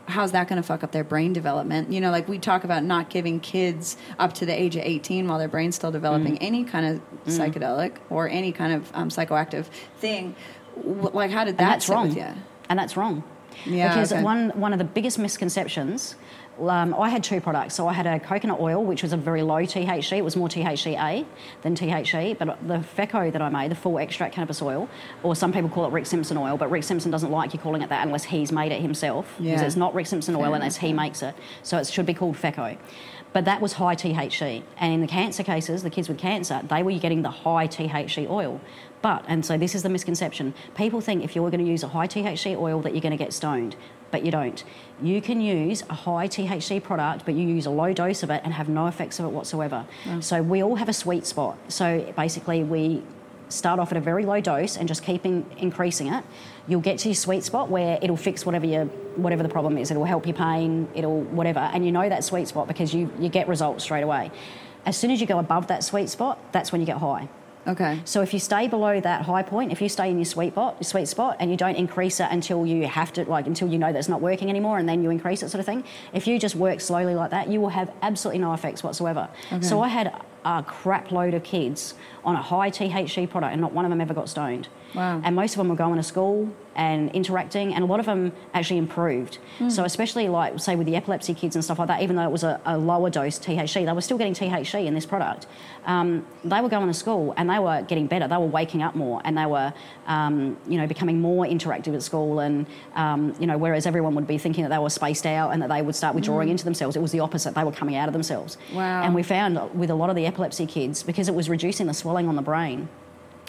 How's that going to fuck up their brain development? You know, like we talk about not giving kids up to the age of 18 while their brain's still developing Mm. any kind of psychedelic or any kind of um, psychoactive thing. Like, how did that and that's sit wrong. with you? And that's wrong. Yeah, because okay. one one of the biggest misconceptions. Um, I had two products. So I had a coconut oil, which was a very low THC. It was more THCA than THC. But the FECO that I made, the full extract cannabis oil, or some people call it Rick Simpson oil, but Rick Simpson doesn't like you calling it that unless he's made it himself. Because Yeah. it's not Rick Simpson oil unless he makes it. So it should be called FECO. But that was high THC. And in the cancer cases, the kids with cancer, they were getting the high THC oil. But, and so this is the misconception people think if you're going to use a high THC oil that you're going to get stoned, but you don't. You can use a high THC product, but you use a low dose of it and have no effects of it whatsoever. So we all have a sweet spot. So basically, we start off at a very low dose and just keep in, increasing it. You'll get to your sweet spot where it'll fix whatever your whatever the problem is. It'll help your pain. It'll whatever, and you know that sweet spot because you you get results straight away. As soon as you go above that sweet spot, that's when you get high. Okay. So if you stay below that high point, if you stay in your sweet spot, sweet spot, and you don't increase it until you have to, like until you know that it's not working anymore, and then you increase it, sort of thing. If you just work slowly like that, you will have absolutely no effects whatsoever. So I had a crap load of kids on a high THC product, and not one of them ever got stoned. Wow. And most of them were going to school and interacting, and a lot of them actually improved. So, especially like, say, with the epilepsy kids and stuff like that, even though it was a, a lower dose THC, they were still getting THC in this product. Um, they were going to school and they were getting better. They were waking up more and they were, um, you know, becoming more interactive at school. And, um, you know, whereas everyone would be thinking that they were spaced out and that they would start withdrawing into themselves, it was the opposite. They were coming out of themselves. Wow. And we found with a lot of the epilepsy kids, because it was reducing the swelling on the brain,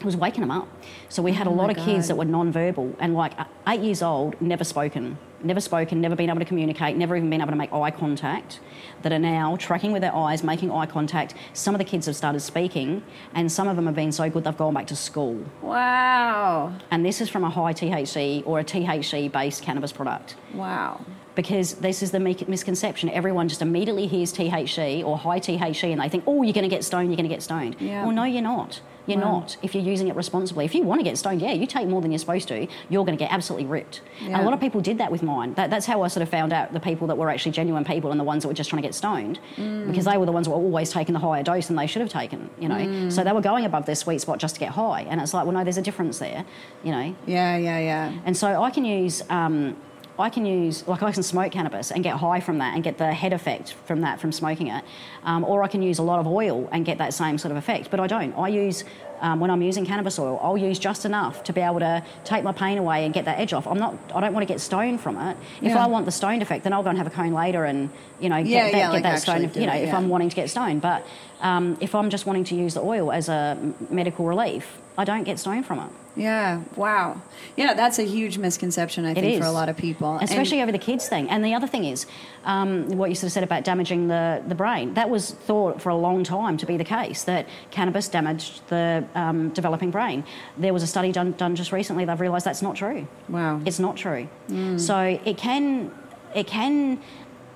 was waking them up. So we had a Oh my lot of kids that were non-verbal and like eight years old, never spoken, never spoken, never been able to communicate, never even been able to make eye contact, that are now tracking with their eyes, making eye contact. Some of the kids have started speaking, and some of them have been so good they've gone back to school. Wow. And this is from a high THC or a THC-based cannabis product Wow. because this is the misconception. Everyone just immediately hears THC or high THC and they think, oh, you're going to get stoned, you're going to get stoned. Yeah. Well, no, you're not. You're Wow. not if you're using it responsibly. If you want to get stoned, yeah, you take more than you're supposed to, you're going to get absolutely ripped. And a lot of people did that with mine. That, that's how I sort of found out the people that were actually genuine people and the ones that were just trying to get stoned Mm. because they were the ones that were always taking the higher dose than they should have taken, you know. Mm. So they were going above their sweet spot just to get high. And it's like, well, no, there's a difference there, you know. Yeah, yeah, yeah. And so I can use, um, I can use, like I can smoke cannabis and get high from that and get the head effect from that from smoking it, um, or I can use a lot of oil and get that same sort of effect. But I don't. I use um, when I'm using cannabis oil, I'll use just enough to be able to take my pain away and get that edge off. I'm not. I don't want to get stoned from it. If Yeah. I want the stoned effect, then I'll go and have a cone later and you know get Yeah, that, yeah, get like that stoned. actually You know, it, if. I'm wanting to get stoned, but um, if I'm just wanting to use the oil as a medical relief, I don't get stoned from it. Yeah. Wow. Yeah, that's a huge misconception, I think, for a lot of people. And- especially over the kids thing. And the other thing is, um, what you sort of said about damaging the, the brain. That was thought for a long time to be the case that cannabis damaged the um, developing brain. There was a study done done just recently. They've realised that's not true. wow. It's not true. So it can it can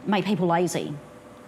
make people lazy.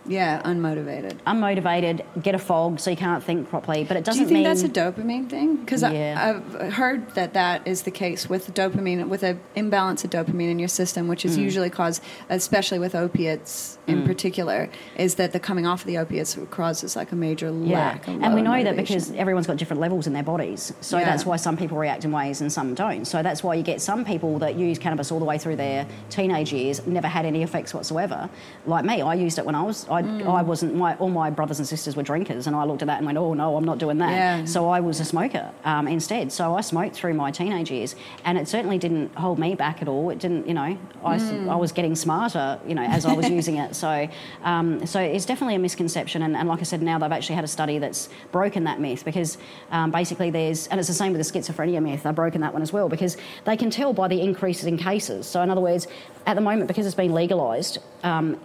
Yeah, unmotivated. Unmotivated, get a fog so you can't think properly, but it Do doesn't you think mean that's a dopamine thing? Because Yeah. I've heard that that is the case with dopamine, with an imbalance of dopamine in your system, which Mm. is usually caused, especially with opiates in particular, is that the coming off of the opiates causes like a major Yeah, lack. of and we know that because everyone's got different levels in their bodies, so Yeah. that's why some people react in ways and some don't. So that's why you get some people that use cannabis all the way through their teenage years, never had any effects whatsoever. Like me, I used it when I was, I, Mm. I wasn't. My all my brothers and sisters were drinkers, and I looked at that and went, "Oh no, I'm not doing that." Yeah. So I was a smoker um, instead. So I smoked through my teenage years, and it certainly didn't hold me back at all. It didn't, you know, I, Mm. I was getting smarter, you know, as I was using it. So, um, so it's definitely a misconception. And, and like I said, now they've actually had a study that's broken that myth because um, basically there's, and it's the same with the schizophrenia myth. They've broken that one as well because they can tell by the increases in cases. So in other words, at the moment because it's been legalised. Um,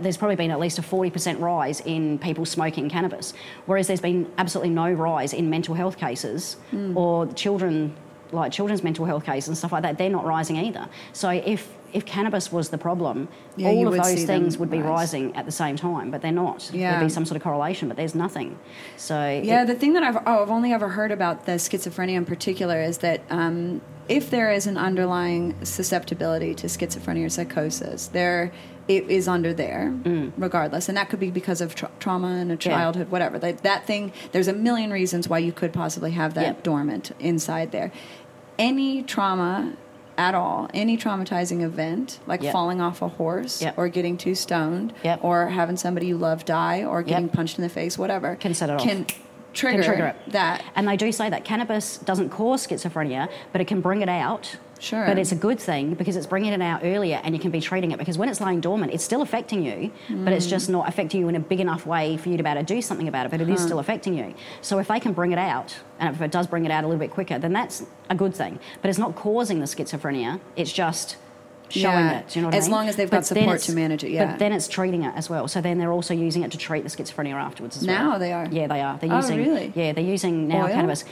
there's probably been at least a 40% rise in people smoking cannabis, whereas there's been absolutely no rise in mental health cases or children, like children's mental health cases and stuff like that. They're not rising either. So if if cannabis was the problem, Yeah, all of those things would be rise. rising at the same time, but they're not. Yeah. There'd be some sort of correlation, but there's nothing. So Yeah, it- the thing that I've oh, I've only ever heard about the schizophrenia in particular is that um, if there is an underlying susceptibility to schizophrenia or psychosis, there it is under there regardless, and that could be because of tra- trauma in a Mm. Yeah. childhood, whatever. That, that thing, there's a million reasons why you could possibly have that Yep. dormant inside there. Any trauma at all, any traumatizing event, like Yep. falling off a horse Yep. or getting too stoned or having somebody you love die or getting punched in the face, whatever, Can set it off. Trigger, trigger it. that. And they do say that cannabis doesn't cause schizophrenia, but it can bring it out. Sure. But it's a good thing because it's bringing it out earlier and you can be treating it because when it's lying dormant, it's still affecting you, but it's mm. just not affecting you in a big enough way for you to be able to do something about it, but it is still affecting you. So if they can bring it out, and if it does bring it out a little bit quicker, then that's a good thing. But it's not causing the schizophrenia, it's just showing Yeah. it. Do you know what I As mean? long as they've But got support to manage it, yeah. But then it's treating it as well. So then they're also using it to treat the schizophrenia afterwards as well. Now they are? Yeah, they are. They're Oh, using. really? Yeah, they're using now Oil? cannabis.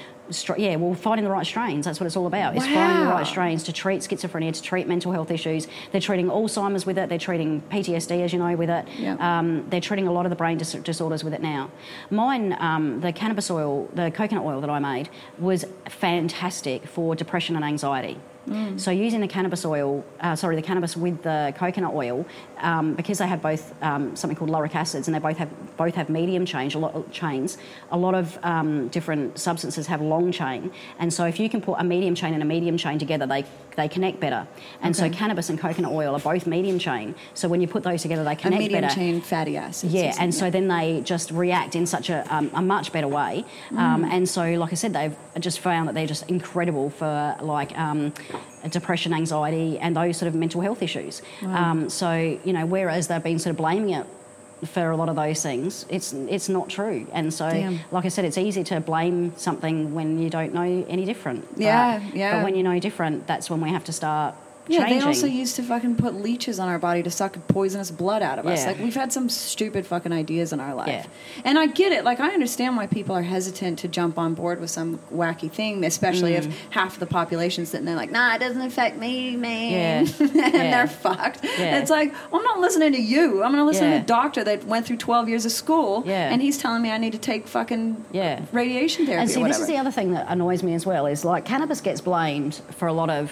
Yeah, well, finding the right strains. That's what it's all about. It's finding the right strains to treat schizophrenia, to treat mental health issues. They're treating Alzheimer's with it. They're treating PTSD, as you know, with it. Yeah. Um, they're treating a lot of the brain dis- disorders with it now. Mine, um, the cannabis oil, the coconut oil that I made, was fantastic for depression and anxiety. Mm. So using the cannabis oil, uh, sorry, the cannabis with the coconut oil, um, because they have both um, something called lauric acids, and they both have both have medium chain, a lot of chains. A lot of um, different substances have long chain, and so if you can put a medium chain and a medium chain together, they they connect better. And so cannabis and coconut oil are both medium chain. So when you put those together, they connect A medium better. chain fatty acids. Yeah, and so then they just react in such a, um, a much better way. Mm. Um, and so, like I said, they've just found that they're just incredible for like um, depression, anxiety, and those sort of mental health issues. Um, so, you know, whereas they've been sort of blaming it for a lot of those things, it's it's not true. And so, Damn. like I said, it's easy to blame something when you don't know any different. Yeah, But- yeah. But when you know different, that's when we have to start Yeah, changing. they also used to fucking put leeches on our body to suck poisonous blood out of us. Like we've had some stupid fucking ideas in our life. Yeah. And I get it. Like I understand why people are hesitant to jump on board with some wacky thing, especially Mm. if half the population's sitting there like, nah, it doesn't affect me, man. Yeah. <laughs> and Yeah. they're fucked. Yeah. It's like, well, I'm not listening to you. I'm gonna listen Yeah. to a doctor that went through twelve years of school Yeah. and he's telling me I need to take fucking Yeah. radiation therapy And see, this is the other thing that annoys me as well is like cannabis gets blamed for a lot of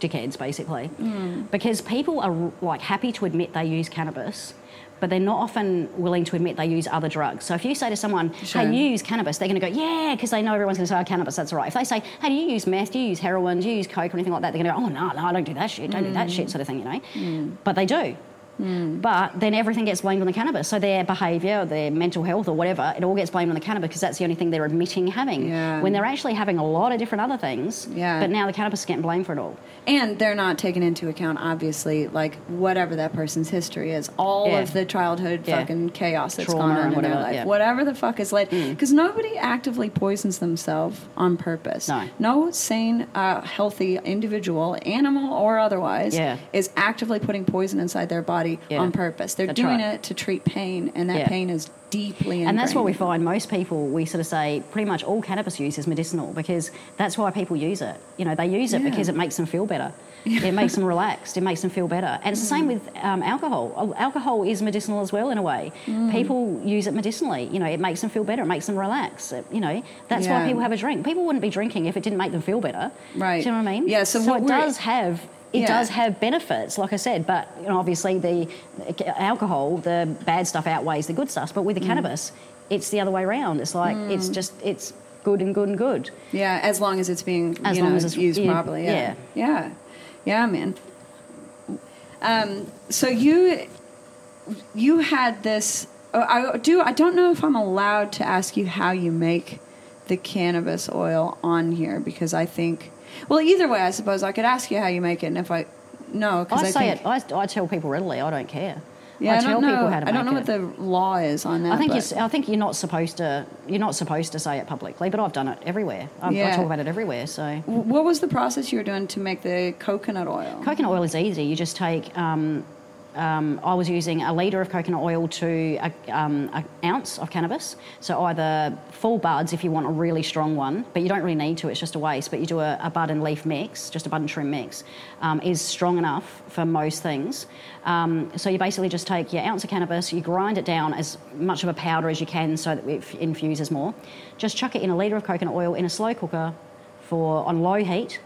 dickheads, basically, Mm. because people are like happy to admit they use cannabis. But they're not often willing to admit they use other drugs. So if you say to someone, Sure. "Hey, you use cannabis," they're going to go, "Yeah," because they know everyone's going to say, "Oh, cannabis, that's all right." If they say, "Hey, do you use meth? Do you use heroin? Do you use coke or anything like that?" They're going to go, "Oh no, no, I don't do that shit. Don't do that Mm. shit," sort of thing, you know. But they do. But then everything gets blamed on the cannabis. So their behaviour, their mental health, or whatever, it all gets blamed on the cannabis because that's the only thing they're admitting having. Yeah. When they're actually having a lot of different other things. Yeah. But now the cannabis is getting blamed for it all. And they're not taking into account, obviously, like whatever that person's history is, all Yeah. of the childhood Yeah. fucking chaos that's Trauma gone on in their life. Mm. whatever the fuck is led. Because nobody actively poisons themselves on purpose. No. no sane, uh, healthy individual, animal or otherwise, is actively putting poison inside their body Yeah. on purpose. They're That's doing right. it to treat pain, and that Yeah. pain is deeply ingrained. And that's what we find most people, we sort of say pretty much all cannabis use is medicinal because that's why people use it. You know, they use it Yeah. because it makes them feel better. It makes them <laughs> relaxed. It makes them feel better. And it's the same with um, alcohol. Alcohol is medicinal as well, in a way. Mm. People use it medicinally. You know, it makes them feel better. It makes them relax. It- you know, that's Yeah. why people have a drink. People wouldn't be drinking if it didn't make them feel better. Right. Do you know what I mean? Yeah, so what it does have. It Yeah. does have benefits, like I said, but you know, obviously the alcohol, the bad stuff outweighs the good stuff. But with the cannabis, it's the other way around. It's like Mm. it's just it's good and good and good. Yeah, as long as it's being As you long know, as it's- used yeah, properly. Yeah. yeah. yeah, yeah, man. Um, so you you had this. oh, I do. I don't know if I'm allowed to ask you how you make the cannabis oil on here because I think. Well, either way, I suppose I could ask you how you make it, and if I no, because I, I, say think, it. I, I tell people readily. I don't care. Yeah, I, I, tell know. people how to I don't know make what it. the law is on that. I think you're, I think you're not supposed to. You're not supposed to say it publicly, but I've done it everywhere. I, I Yeah. talk about it everywhere. So What was the process you were doing to make the coconut oil? coconut oil is easy. You just take. Um, um, I was using a litre of coconut oil to a, um, an ounce of cannabis. So either full buds if you want a really strong one, but you don't really need to, it's just a waste. But you do a, a bud and leaf mix, just a bud and trim mix, um, is strong enough for most things. Um, so you basically just take your ounce of cannabis, you grind it down as much of a powder as you can so that it infuses more. Just chuck it in a litre of coconut oil in a slow cooker for on low heat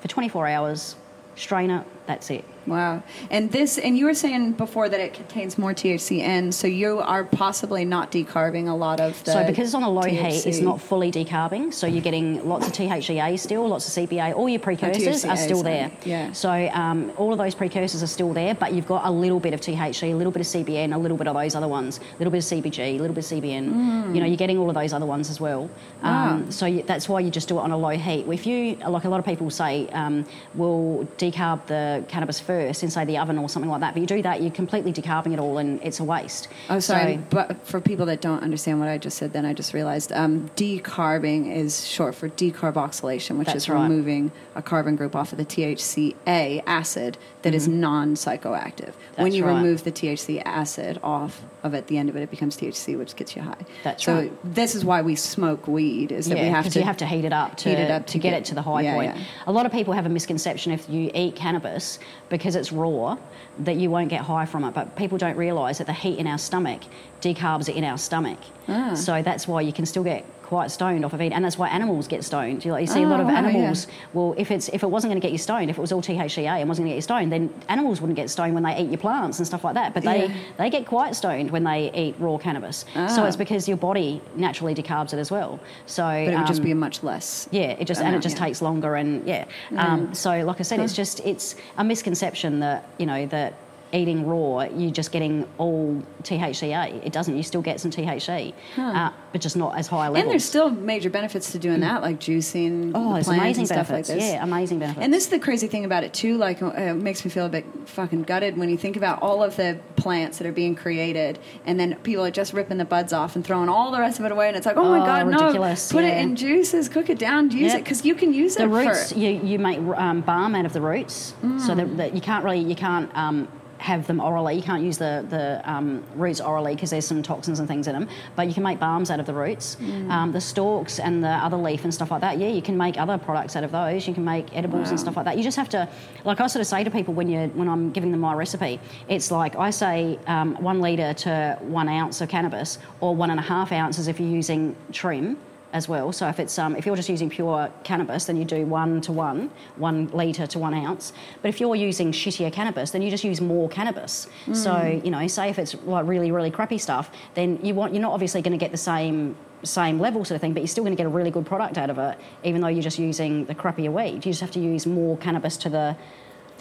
for 24 hours, strain it, that's it. Wow. And this, and you were saying before that it contains more THC in, so you are possibly not decarbing a lot of the. So because it's on a low heat, it's not fully decarbing. So you're getting lots of THCA still, lots of CBA. All your precursors are still there. Yeah. So um, all of those precursors are still there, but you've got a little bit of THC, a little bit of CBN, a little bit of those other ones, a little bit of CBG, a little bit of CBN. You know, you're getting all of those other ones as well. Um, Wow. So you, that's why you just do it on a low heat. If you, like a lot of people say, um, we'll decarb the cannabis first first in say the oven or something like that. But you do that, you're completely decarbing it all, and it's a waste. Oh, sorry. So- but for people that don't understand what I just said, then I just realized um, decarbing is short for decarboxylation, which is right. removing a carbon group off of the THCA acid that is non psychoactive. When Mm-hmm. You right. remove the THC acid off of it, at the end of it, it becomes THC, which gets you high. That's so right. this is why we smoke weed, is that we have to you have to heat it up to, heat it up to, to get, get- it to the high yeah, point. yeah. A lot of people have a misconception if you eat cannabis because it's raw that you won't get high from it, but people don't realise that the heat in our stomach decarbs it in our stomach. Ah. So that's why you can still get quite stoned off of it, and that's why animals get stoned. You, like, you see a lot Oh, of wow, yeah. animals. Well, if it's if it wasn't going to get you stoned, if it was all THCA and wasn't going to get you stoned, then animals wouldn't get stoned when they eat your plants and stuff like that. But they Yeah. they get quite stoned when they eat raw cannabis. So Ah. it's because your body naturally decarbs it as well. So But it would just um, be a much less. yeah, it just and it just yeah. takes longer and yeah. Um, so like I said, it's just it's a misconception that you know that eating raw you're just getting all THCA. It doesn't. You still get some THC, uh, but just not as high levels. And there's still major benefits to doing that, like juicing oh, plants amazing and stuff benefits. like this. Yeah, amazing benefits. And this is the crazy thing about it too. Like, uh, it makes me feel a bit fucking gutted when you think about all of the plants that are being created, and then people are just ripping the buds off and throwing all the rest of it away. And it's like, oh, my Oh, god, ridiculous, no! Put it in juices, cook it down, use it because you can use the it The roots for. you, you make um, balm out of the roots so that, that you can't really you can't um, have them orally. You can't use the, the um, roots orally because there's some toxins and things in them but you can make balms out of the roots. Um, the stalks and the other leaf and stuff like that yeah you can make other products out of those. You can make edibles and stuff like that. You just have to like I sort of say to people when you when I'm giving them my recipe it's like I say um, one litre to one ounce of cannabis or one and a half ounces if you're using trim as well. So if it's um, if you're just using pure cannabis, then you do one to one, one litre to one ounce. But if you're using shittier cannabis, then you just use more cannabis. So you know, say if it's like really really crappy stuff, then you want you're not obviously going to get the same same level sort of thing, but you're still going to get a really good product out of it, even though you're just using the crappier weed. You just have to use more cannabis to the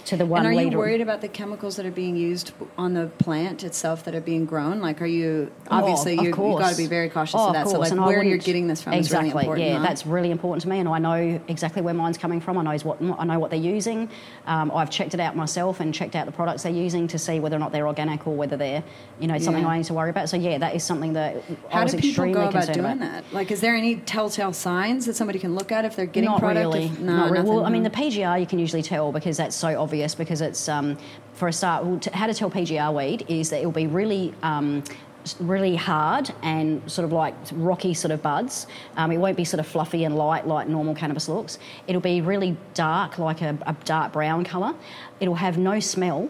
to the one And are litre. you worried about the chemicals that are being used on the plant itself that are being grown? Like, are you obviously Oh, of you, have got to be very cautious Oh, of that. so, like, and where you're getting this from exactly, is really important. Yeah, huh? that's really important to me, and I know exactly where mine's coming from. I know what I know what they're using. Um, I've checked it out myself and checked out the products they're using to see whether or not they're organic or whether they're, you know, something Yeah. I need to worry about. So yeah, that is something that I How do people go about concerned doing about. that? Like, is there any telltale signs that somebody can look at if they're getting not product? really. If, no, not really. Well, I mean, the PGR you can usually tell because that's so obvious. Because it's um, for a start, how to tell PGR weed is that it will be really. Um, Really hard and sort of like rocky sort of buds. Um, it won't be sort of fluffy and light like normal cannabis looks. It'll be really dark, like a, a dark brown colour. It'll have no smell,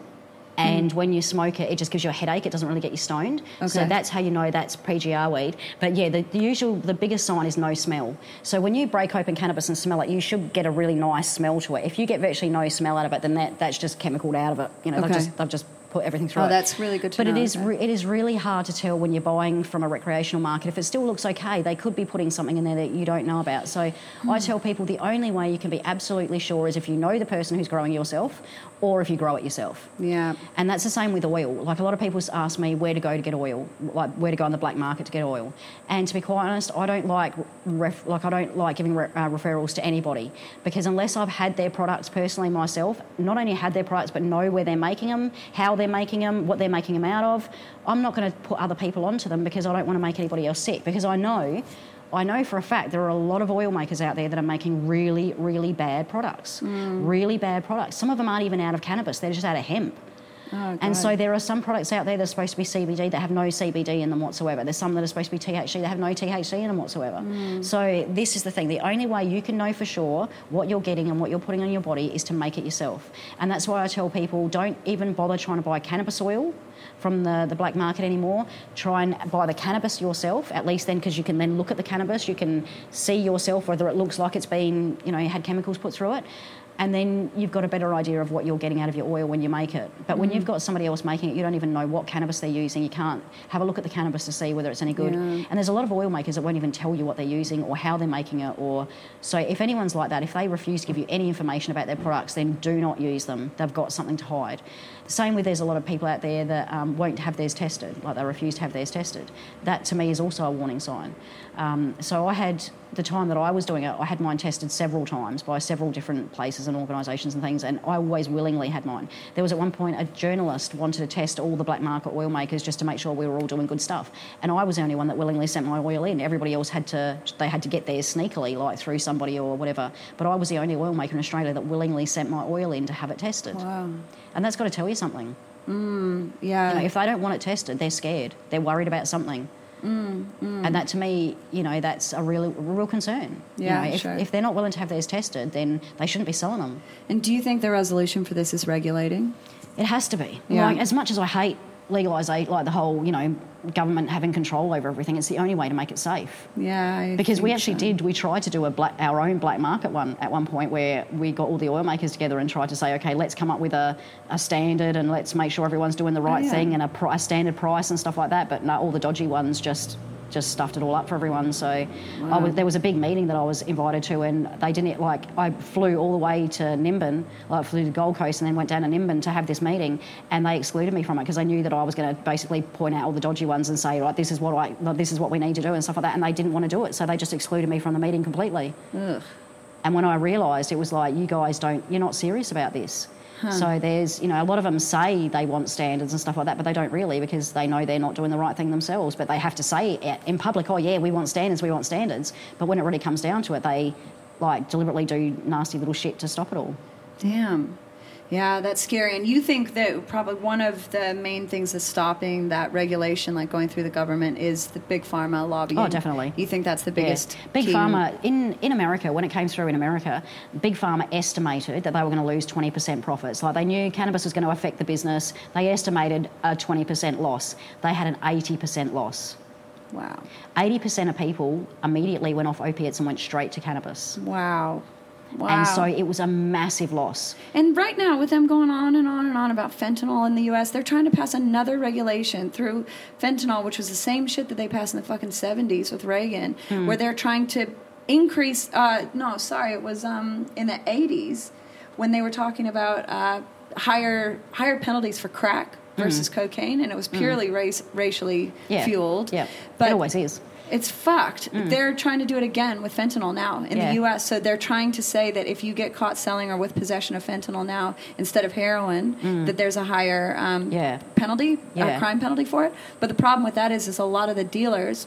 and mm. when you smoke it, it just gives you a headache. It doesn't really get you stoned. So that's how you know that's PGR weed. But yeah, the, the usual, the biggest sign is no smell. So when you break open cannabis and smell it, you should get a really nice smell to it. If you get virtually no smell out of it, then that, that's just chemicaled out of it. You know, Okay. they've just they've just put everything through Oh, that's really good to but know, it is re- it is really hard to tell when you're buying from a recreational market. If it still looks okay, they could be putting something in there that you don't know about. So Hmm. I tell people the only way you can be absolutely sure is if you know the person who's growing yourself, or if you grow it yourself. Yeah. And that's the same with oil. Like a lot of people ask me where to go to get oil, like where to go on the black market to get oil. And to be quite honest, I don't like ref, like I don't like giving re, uh, referrals to anybody because unless I've had their products personally myself, not only had their products but know where they're making them, how they're making them, what they're making them out of, I'm not going to put other people onto them because I don't want to make anybody else sick because I know. I know for a fact there are a lot of oil makers out there that are making really, really bad products. Mm. Really bad products. Some of them aren't even out of cannabis, they're just out of hemp. Oh, And so there are some products out there that are supposed to be CBD that have no CBD in them whatsoever. There's some that are supposed to be THC that have no THC in them whatsoever. Mm. So this is the thing. The only way you can know for sure what you're getting and what you're putting on your body is to make it yourself. And that's why I tell people don't even bother trying to buy cannabis oil from the, the black market anymore. Try and buy the cannabis yourself, at least then, because you can then look at the cannabis, you can see yourself whether it looks like it's been, you know, had chemicals put through it. And then you've got a better idea of what you're getting out of your oil when you make it. But when you've got somebody else making it, you don't even know what cannabis they're using. You can't have a look at the cannabis to see whether it's any good. Yeah. And there's a lot of oil makers that won't even tell you what they're using or how they're making it. Or so if anyone's like that, if they refuse to give you any information about their products, then do not use them. They've got something to hide. The same with there's a lot of people out there that um, won't have theirs tested, like they refuse to have theirs tested. That to me is also a warning sign. Um, so I had the time that I was doing it, I had mine tested several times by several different places and organisations and things, and I always willingly had mine. There was at one point a journalist wanted to test all the black market oil makers just to make sure we were all doing good stuff, and I was the only one that willingly sent my oil in. Everybody else had to they had to get theirs sneakily, like through somebody or whatever. But I was the only oil maker in Australia that willingly sent my oil in to have it tested. Wow. And that's got to tell you something. Yeah. You know, if they don't want it tested, they're scared. They're worried about something. Mm, And that to me, you know, that's a real, real concern. You Yeah, know, if, sure. if they're not willing to have theirs tested, then they shouldn't be selling them. and do you think the resolution for this is regulating? It has to be. Yeah. Like, as much as I hate legalisation, like the whole, you know, government having control over everything, it's the only way to make it safe. Yeah. I Because we actually so. did, we tried to do a black, our own black market one at one point where we got all the oil makers together and tried to say, okay, let's come up with a, a standard and let's make sure everyone's doing the right Oh, yeah. thing and a, a standard price and stuff like that. But no, all the dodgy ones just just stuffed it all up for everyone. So I was, there was a big meeting that I was invited to, and they didn't like. I flew all the way to Nimbin, like flew to Gold Coast, and then went down to Nimbin to have this meeting, and they excluded me from it because they knew that I was going to basically point out all the dodgy ones and say, right, this is what I, like, this is what we need to do and stuff like that, and they didn't want to do it, so they just excluded me from the meeting completely. And when I realised, it was like, you guys don't, you're not serious about this. So there's, you know, a lot of them say they want standards and stuff like that, but they don't really because they know they're not doing the right thing themselves. But they have to say in public, oh yeah, we want standards, we want standards. But when it really comes down to it, they like deliberately do nasty little shit to stop it all. Damn. Yeah, that's scary. And you think that probably one of the main things that's stopping that regulation, like going through the government, is the big pharma lobbying. Oh, definitely. You think that's the biggest. Yeah. Big key? Pharma in, in America, when it came through in America, Big Pharma estimated that they were going to lose 20% profits. Like they knew cannabis was going to affect the business. They estimated a 20% loss. They had an 80% loss. Wow. 80% of people immediately went off opiates and went straight to cannabis. Wow. Wow. And so it was a massive loss. And right now, with them going on and on and on about fentanyl in the U.S., they're trying to pass another regulation through fentanyl, which was the same shit that they passed in the fucking seventies with Reagan, Hmm. where they're trying to increase. Uh, no, sorry, it was um, in the eighties when they were talking about uh, higher higher penalties for crack versus cocaine, and it was purely race racially Hmm. Yeah. fueled. Yeah. but it always is. It's fucked. They're trying to do it again with fentanyl now in Yeah. the U.S. So they're trying to say that if you get caught selling or with possession of fentanyl now instead of heroin, that there's a higher um, Yeah. penalty, Yeah. a crime penalty for it. But the problem with that is, is a lot of the dealers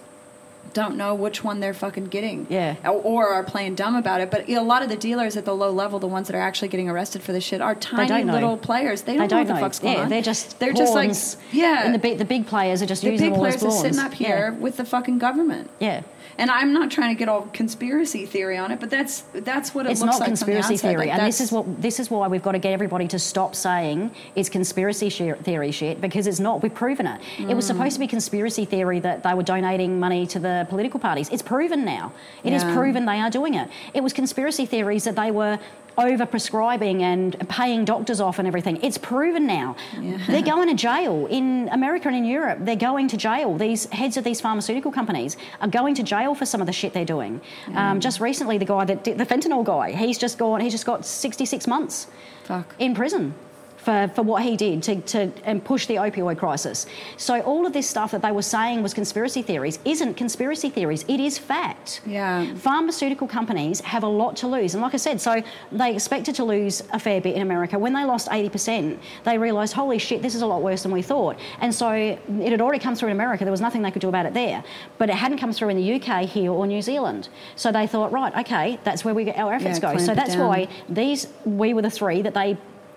don't know which one they're fucking getting, Yeah. or, or are playing dumb about it. But a lot of the dealers at the low level, the ones that are actually getting arrested for this shit, are tiny don't know. little players. They They don't, know don't what the fuck's going yeah, on. they're just they're just like yeah, And the big, the big players are just the using big all players are sitting up here with the fucking government. Yeah. And I'm not trying to get all conspiracy theory on it, but that's that's what it It's looks not like from the conspiracy theory, Like, and this is what this is why we've got to get everybody to stop saying it's conspiracy theory shit because it's not. We've proven it. It was Mm. supposed to be conspiracy theory that they were donating money to the political parties. It's proven now. It is Yeah. proven they are doing it. It was conspiracy theories that they were over prescribing and paying doctors off and everything. It's proven now. They're <laughs> going to jail in America and in Europe. They're going to jail. These heads of these pharmaceutical companies are going to jail for some of the shit they're doing. Um, just recently, the guy that did, the fentanyl guy, he's just gone. He's just got 66 months Fuck. in prison. For, for what he did to, to and push the opioid crisis. So all of this stuff that they were saying was conspiracy theories isn't conspiracy theories. It is fact. Yeah. Pharmaceutical companies have a lot to lose. And like I said, so they expected to lose a fair bit in America. When they lost 80%, they realised, holy shit, this is a lot worse than we thought. And so it had already come through in America. There was nothing they could do about it there. But it hadn't come through in the UK, here, or New Zealand. So they thought, right, okay, that's where we get our efforts Yeah, go. So that's down. why these, we were the three that they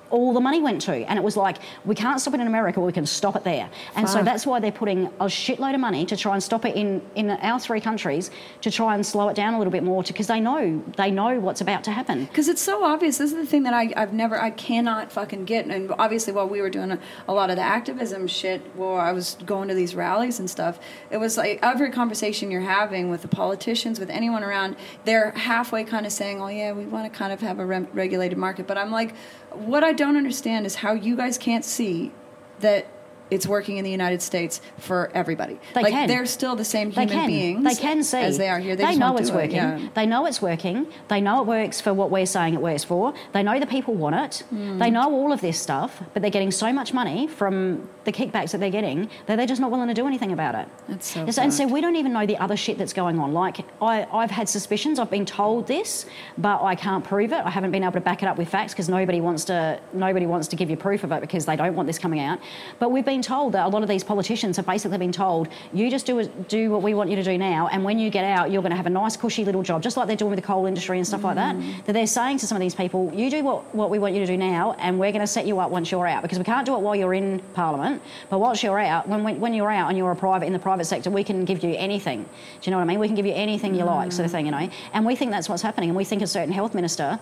all the money went to. And it was like, we can't stop it in America, we can stop it there. And so that's why they're putting a shitload of money to try and stop it in, in our three countries to try and slow it down a little bit more because they know they know what's about to happen. Because it's so obvious. This is the thing that I, I've never, I cannot fucking get. And obviously, while we were doing a, a lot of the activism shit, while I was going to these rallies and stuff, it was like every conversation you're having with the politicians, with anyone around, they're halfway kind of saying, oh, yeah, we want to kind of have a re- regulated market. But I'm like, what I don't understand is how you guys can't see that it's working in the United States for everybody. They like can. they're still the same They human can. beings. They can see as they are here. They, They, know it's do it, working. yeah. They know it's working. They know it works for what we're saying it works for. They know the people want it. Hmm. They know all of this stuff, but they're getting so much money from the kickbacks that they're getting that they're just not willing to do anything about it. That's so And so fucked. we don't even know the other shit that's going on. Like I, I've had suspicions. I've been told this, but I can't prove it. I haven't been able to back it up with facts because nobody wants to. Nobody wants to give you proof of it because they don't want this coming out. But we've been told that a lot of these politicians have basically been told, you just do do what we want you to do now, and when you get out, you're going to have a nice, cushy little job, just like they're doing with the coal industry and stuff like that. Mm. That they're saying to some of these people, you do what, what we want you to do now, and we're going to set you up once you're out because we can't do it while you're in Parliament, but once you're out, when, when, when you're out and you're a private in the private sector, we can give you anything. Do you know what I mean? We can give you anything you like, sort of thing, you know. And we think that's what's happening, and we think a certain health minister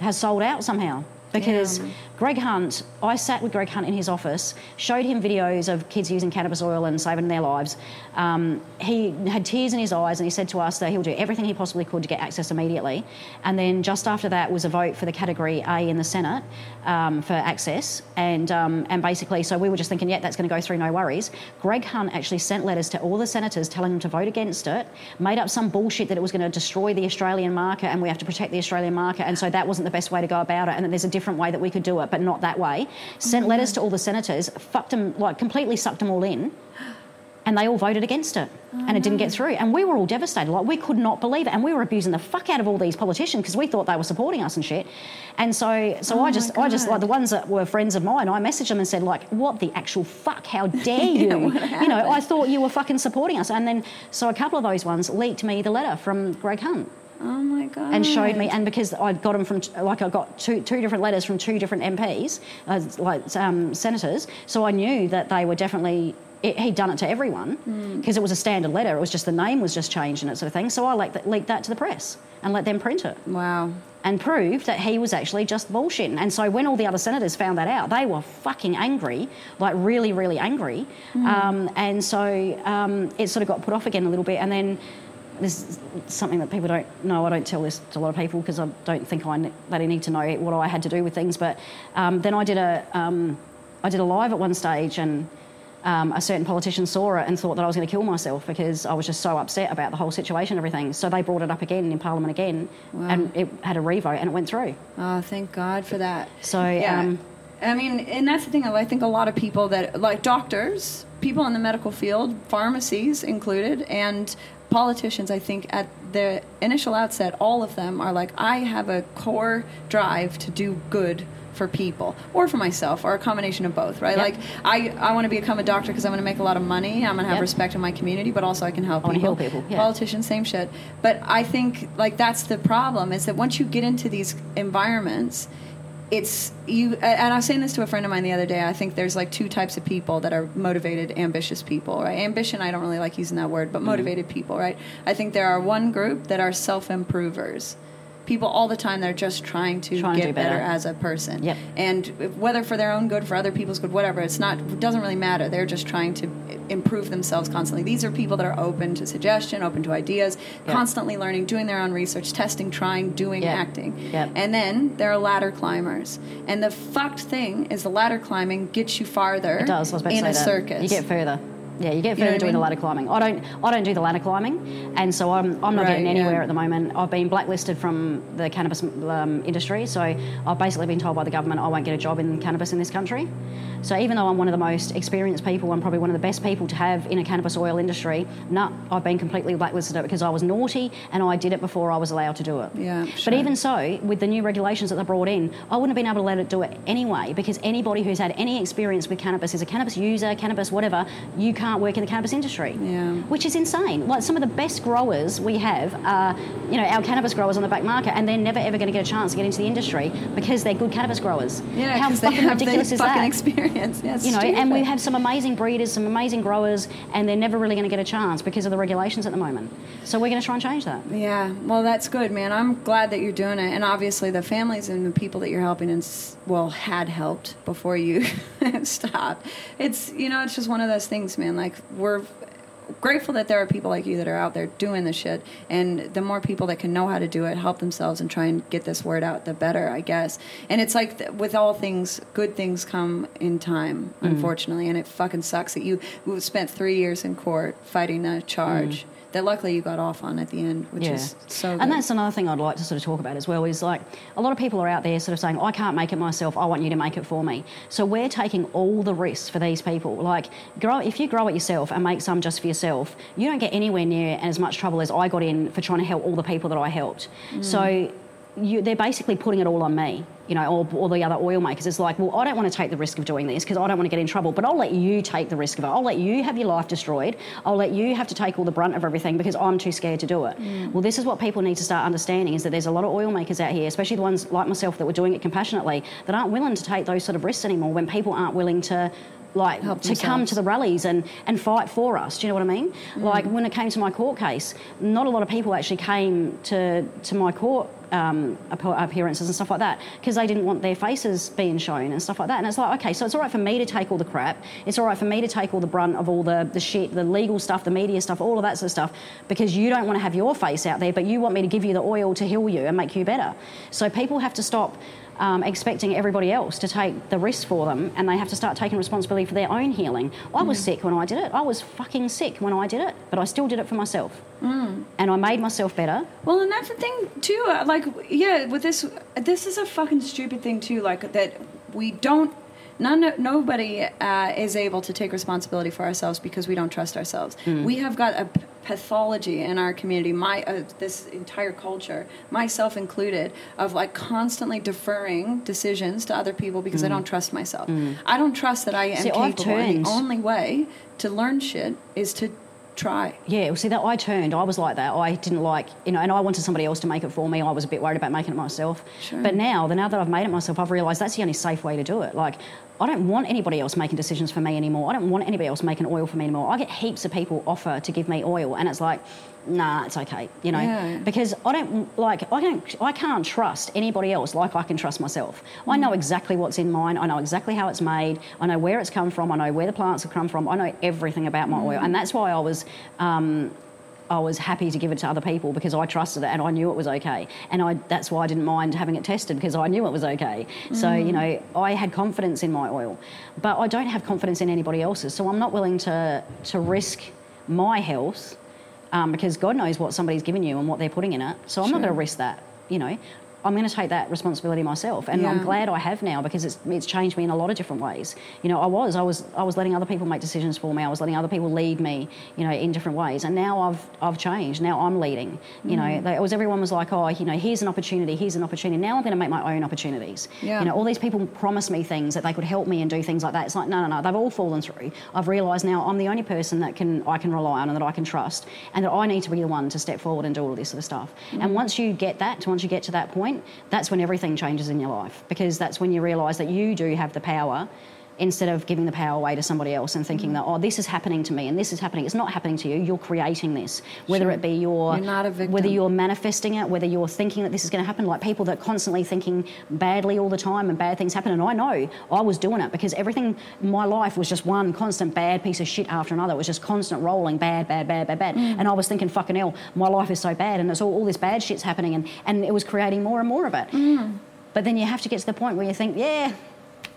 has sold out somehow because Greg Hunt, I sat with Greg Hunt in his office, showed him videos of kids using cannabis oil and saving their lives. Um, he had tears in his eyes and he said to us that he'll do everything he possibly could to get access immediately. And then just after that was a vote for the category A in the Senate um, for access. And, um, and basically, so we were just thinking, yeah, that's going to go through, no worries. Greg Hunt actually sent letters to all the senators telling them to vote against it, made up some bullshit that it was going to destroy the Australian market and we have to protect the Australian market. And so that wasn't the best way to go about it. And that there's a different way that we could do it, but not that way. Sent letters to all the senators, fucked them, like completely sucked them all in. And they all voted against it, and it didn't get through. And we were all devastated. Like we could not believe it, and we were abusing the fuck out of all these politicians because we thought they were supporting us and shit. And so, so I just, I just like the ones that were friends of mine. I messaged them and said, like, what the actual fuck? How <laughs> dare you? you know, I thought you were fucking supporting us. And then, so a couple of those ones leaked me the letter from Greg Hunt Oh my god. and showed me, and because I got them from, like, I got two, two different letters from two different MPs, uh, like um, senators, so I knew that they were definitely. It, he'd done it to everyone because it was a standard letter. It was just the name was just changed and that sort of thing. So I leaked that, leaked that to the press and let them print it Wow. and proved that he was actually just bullshitting. And so when all the other senators found that out, they were fucking angry, like really, really angry. Um, and so um, it sort of got put off again a little bit. And then this is something that people don't know. I don't tell this to a lot of people because I don't think I they need to know what I had to do with things. But um, then I did a um, I did a live at one stage and. Um, a certain politician saw it and thought that I was going to kill myself because I was just so upset about the whole situation and everything. So they brought it up again in Parliament again, and it had a revote and it went through. Oh, thank God for that. So, yeah. um, I mean, and that's the thing. I think a lot of people that, like doctors, people in the medical field, pharmacies included, and politicians, I think at the initial outset, all of them are like, I have a core drive to do good for people or for myself or a combination of both right Yep. like i i want to become a doctor because i'm going to make a lot of money i'm going to have Yep. respect in my community but also i can help I people heal people, yeah. politicians same shit but i think like that's the problem is that once you get into these environments it's you and i was saying this to a friend of mine the other day. I think there's like two types of people that are motivated ambitious people right? Ambition i don't really like using that word but Mm-hmm. motivated people right? I think there are one group that are self-improvers people all the time that are just trying to Trying get do better. better. as a person Yep. and whether for their own good for other people's good whatever it's not it doesn't really matter they're just trying to improve themselves constantly these are people that are open to suggestion open to ideas Yep. constantly learning doing their own research testing trying doing Yep. acting Yep. and then there are ladder climbers and the fucked thing is the ladder climbing gets you farther It does. In a that. circus You get further. Yeah, you get know further what I doing the mean? ladder climbing. I don't. I don't do the ladder climbing, and so I'm. I'm not Right, getting anywhere yeah. at the moment. I've been blacklisted from the cannabis um, industry, so I've basically been told by the government I won't get a job in cannabis in this country. So even though I'm one of the most experienced people, I'm probably one of the best people to have in a cannabis oil industry. No, I've been completely blacklisted because I was naughty and I did it before I was allowed to do it. Yeah, But even so, with the new regulations that they brought in, I wouldn't have been able to let it do it anyway because anybody who's had any experience with cannabis is a cannabis user, cannabis whatever, you can't work in the cannabis industry. Yeah. Which is insane. Like some of the best growers we have are, you know, our cannabis growers on the back market and they're never ever going to get a chance to get into the industry because they're good cannabis growers. yeah How fucking ridiculous the is fucking that? experience yeah, you know, and we have some amazing breeders, some amazing growers, and they're never really going to get a chance because of the regulations at the moment. So we're going to try and change that. Yeah, well, that's good, man. I'm glad that you're doing it, and obviously the families and the people that you're helping, and well, had helped before you <laughs> stopped. It's you know, it's just one of those things, man. Like we're grateful that there are people like you that are out there doing the shit. And the more people that can know how to do it, help themselves, and try and get this word out, the better, I guess. And it's like th- with all things, good things come in time, Mm. unfortunately. And it fucking sucks that you you spent three years in court fighting a charge that luckily you got off on at the end, which is so. Good. Mm. And that's another thing I'd like to sort of talk about as well is like a lot of people are out there sort of saying, I can't make it myself, I want you to make it for me. So we're taking all the risks for these people. Like, grow, if you grow it yourself and make some just for yourself, you don't get anywhere near as much trouble as I got in for trying to help all the people that I helped. So you, they're basically putting it all on me, you know, or, or the other oil makers. It's like, well, I don't want to take the risk of doing this because I don't want to get in trouble, but I'll let you take the risk of it. I'll let you have your life destroyed. I'll let you have to take all the brunt of everything because I'm too scared to do it. Mm. Well, this is what people need to start understanding is that there's a lot of oil makers out here, especially the ones like myself that were doing it compassionately, that aren't willing to take those sort of risks anymore when people aren't willing to like Help to come to the rallies and, and fight for us. Do you know what I mean? Like when it came to my court case, not a lot of people actually came to to my court um, appearances and stuff like that because they didn't want their faces being shown and stuff like that. And it's like, okay, so it's all right for me to take all the crap. It's all right for me to take all the brunt of all the, the shit, the legal stuff, the media stuff, all of that sort of stuff because you don't want to have your face out there, but you want me to give you the oil to heal you and make you better. So people have to stop um, expecting everybody else to take the risk for them and they have to start taking responsibility for their own healing. I was sick when I did it. I was fucking sick when I did it, but I still did it for myself. Mm. And I made myself better. Well, and that's the thing too. uh, Like, yeah, with this, this is a fucking stupid thing too. Like that we don't. None, nobody uh, is able to take responsibility for ourselves because we don't trust ourselves. We have got a p- pathology in our community, my uh, this entire culture, myself included, of like constantly deferring decisions to other people because I don't trust myself. I don't trust that I am See, capable. The only way to learn shit is to try. Yeah, well, see, that I turned. I was like that. I didn't like, you know, and I wanted somebody else to make it for me. I was a bit worried about making it myself. Sure. But now, the now that I've made it myself, I've realised that's the only safe way to do it. Like, I don't want anybody else making decisions for me anymore. I don't want anybody else making oil for me anymore. I get heaps of people offer to give me oil, and it's like, nah, it's okay, you know, Yeah. because I don't like, I don't, I can't trust anybody else like I can trust myself. I know exactly what's in mine. I know exactly how it's made. I know where it's come from. I know where the plants have come from. I know everything about my oil, and that's why I was. Um, I was happy to give it to other people because I trusted it and I knew it was okay. And I, that's why I didn't mind having it tested because I knew it was okay. So, you know, I had confidence in my oil. But I don't have confidence in anybody else's. So I'm not willing to, to risk my health um, because God knows what somebody's given you and what they're putting in it. So I'm not going to risk that, you know. I'm going to take that responsibility myself, and I'm glad I have now because it's it's changed me in a lot of different ways. You know, I was I was I was letting other people make decisions for me. I was letting other people lead me, you know, in different ways. And now I've I've changed. Now I'm leading. You Mm. know, it was everyone was like, oh, you know, here's an opportunity, here's an opportunity. Now I'm going to make my own opportunities. Yeah. You know, all these people promised me things that they could help me and do things like that. It's like no, no, no. They've all fallen through. I've realised now I'm the only person that can I can rely on and that I can trust, and that I need to be the one to step forward and do all this sort of stuff. Mm. And once you get that, once you get to that point, that's when everything changes in your life because that's when you realise that you do have the power. Instead of giving the power away to somebody else and thinking that, oh, this is happening to me and this is happening. It's not happening to you. You're creating this. Whether Sure. it be your, You're not a victim. whether you're manifesting it, whether you're thinking that this is going to happen, like people that are constantly thinking badly all the time and bad things happen. And I know I was doing it because everything in my life was just one constant bad piece of shit after another. It was just constant rolling, bad, bad, bad, bad, bad. Mm. And I was thinking, fucking hell, my life is so bad and it's all, all this bad shit's happening. And, and it was creating more and more of it. Mm. But then you have to get to the point where you think, yeah,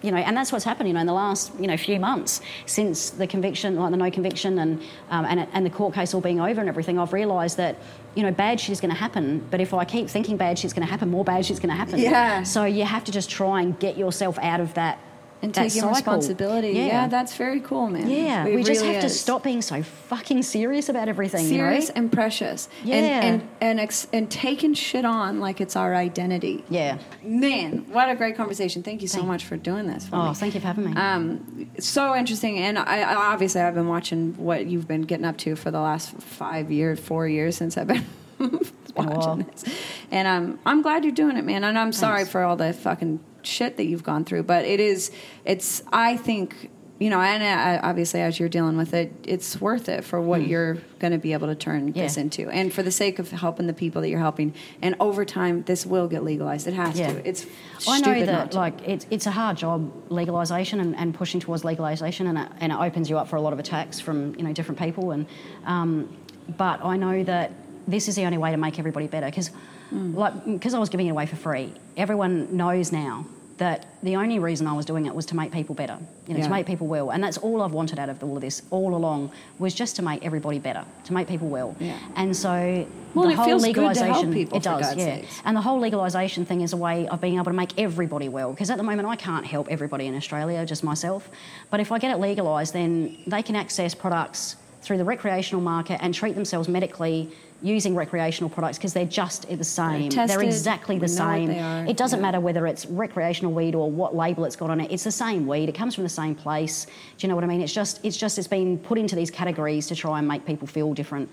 you know, and that's what's happened, you know, in the last, you know, few months since the conviction, like the no conviction and, um, and, and the court case all being over and everything, I've realised that, you know, bad shit is going to happen. But if I keep thinking bad shit's going to happen, more bad shit's going to happen. Yeah. So you have to just try and get yourself out of that and that taking cycle. responsibility. Yeah. that's very cool, man. yeah. It we just really have to stop being so fucking serious about everything. serious you know? and precious. Yeah. And and and, ex- and taking shit on like it's our identity. Yeah. Man, what a great conversation. Thank you so much for doing this for Oh, me. thank you for having me. Um, so interesting, and I, I obviously I've been watching what you've been getting up to for the last five years, four years since I've been <laughs> watching this, and um, I'm glad you're doing it, man. And I'm sorry for all the fucking shit that you've gone through, but it is, it's I think you know, and uh, obviously as you're dealing with it, it's worth it for what you're going to be able to turn this Hmm. Into, and for the sake of helping the people that you're helping. And over time, this will get legalized. It has Yeah. to. It's I know that like it's it's a hard job legalisation and, and pushing towards legalisation and it, and it opens you up for a lot of attacks from you know different people and um, but I know that this is the only way to make everybody better because Mm. like because I was giving it away for free everyone knows now that the only reason I was doing it was to make people better you know Yeah. to make people well and that's all I've wanted out of all of this all along was just to make everybody better to make people well Yeah. and so Well, the it whole feels good to help legalisation people, it does yeah sakes. and the whole legalisation thing is a way of being able to make everybody well. Because at the moment, I can't help everybody in Australia, just myself. But if I get it legalised, then they can access products through the recreational market and treat themselves medically using recreational products because they're just the same. tested, exactly the we know what same. It doesn't yeah. matter whether it's recreational weed or what label it's got on it. It's the same weed. It comes from the same place. Do you know what I mean? It's just it's just it's been put into these categories to try and make people feel different.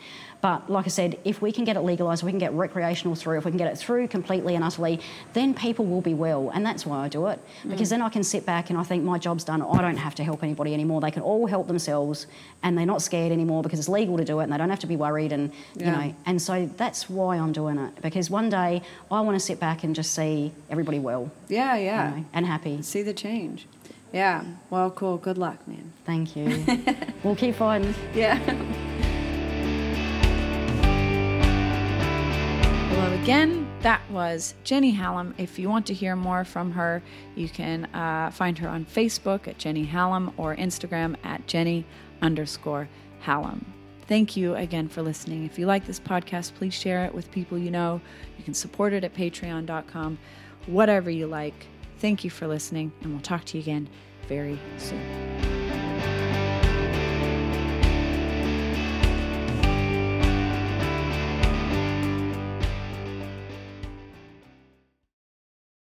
But like I said, if we can get it legalised, we can get recreational through, if we can get it through completely and utterly, then people will be well. And that's why I do it. Mm. Because then I can sit back and I think my job's done. I don't have to help anybody anymore. They can all help themselves and they're not scared anymore because it's legal to do it and they don't have to be worried and you know and so that's why I'm doing it. Because one day I want to sit back and just see everybody well yeah, you yeah. know, and happy. See the change. Yeah. Well, cool. Good luck, man. Thank you. <laughs> we'll keep fighting. Yeah. Hello again. That was Jenny Hallam. If you want to hear more from her, you can uh, find her on Facebook at Jenny Hallam or Instagram at Jenny underscore Hallam. Thank you again for listening. If you like this podcast, please share it with people you know. You can support it at patreon.com, whatever you like. Thank you for listening, and we'll talk to you again very soon.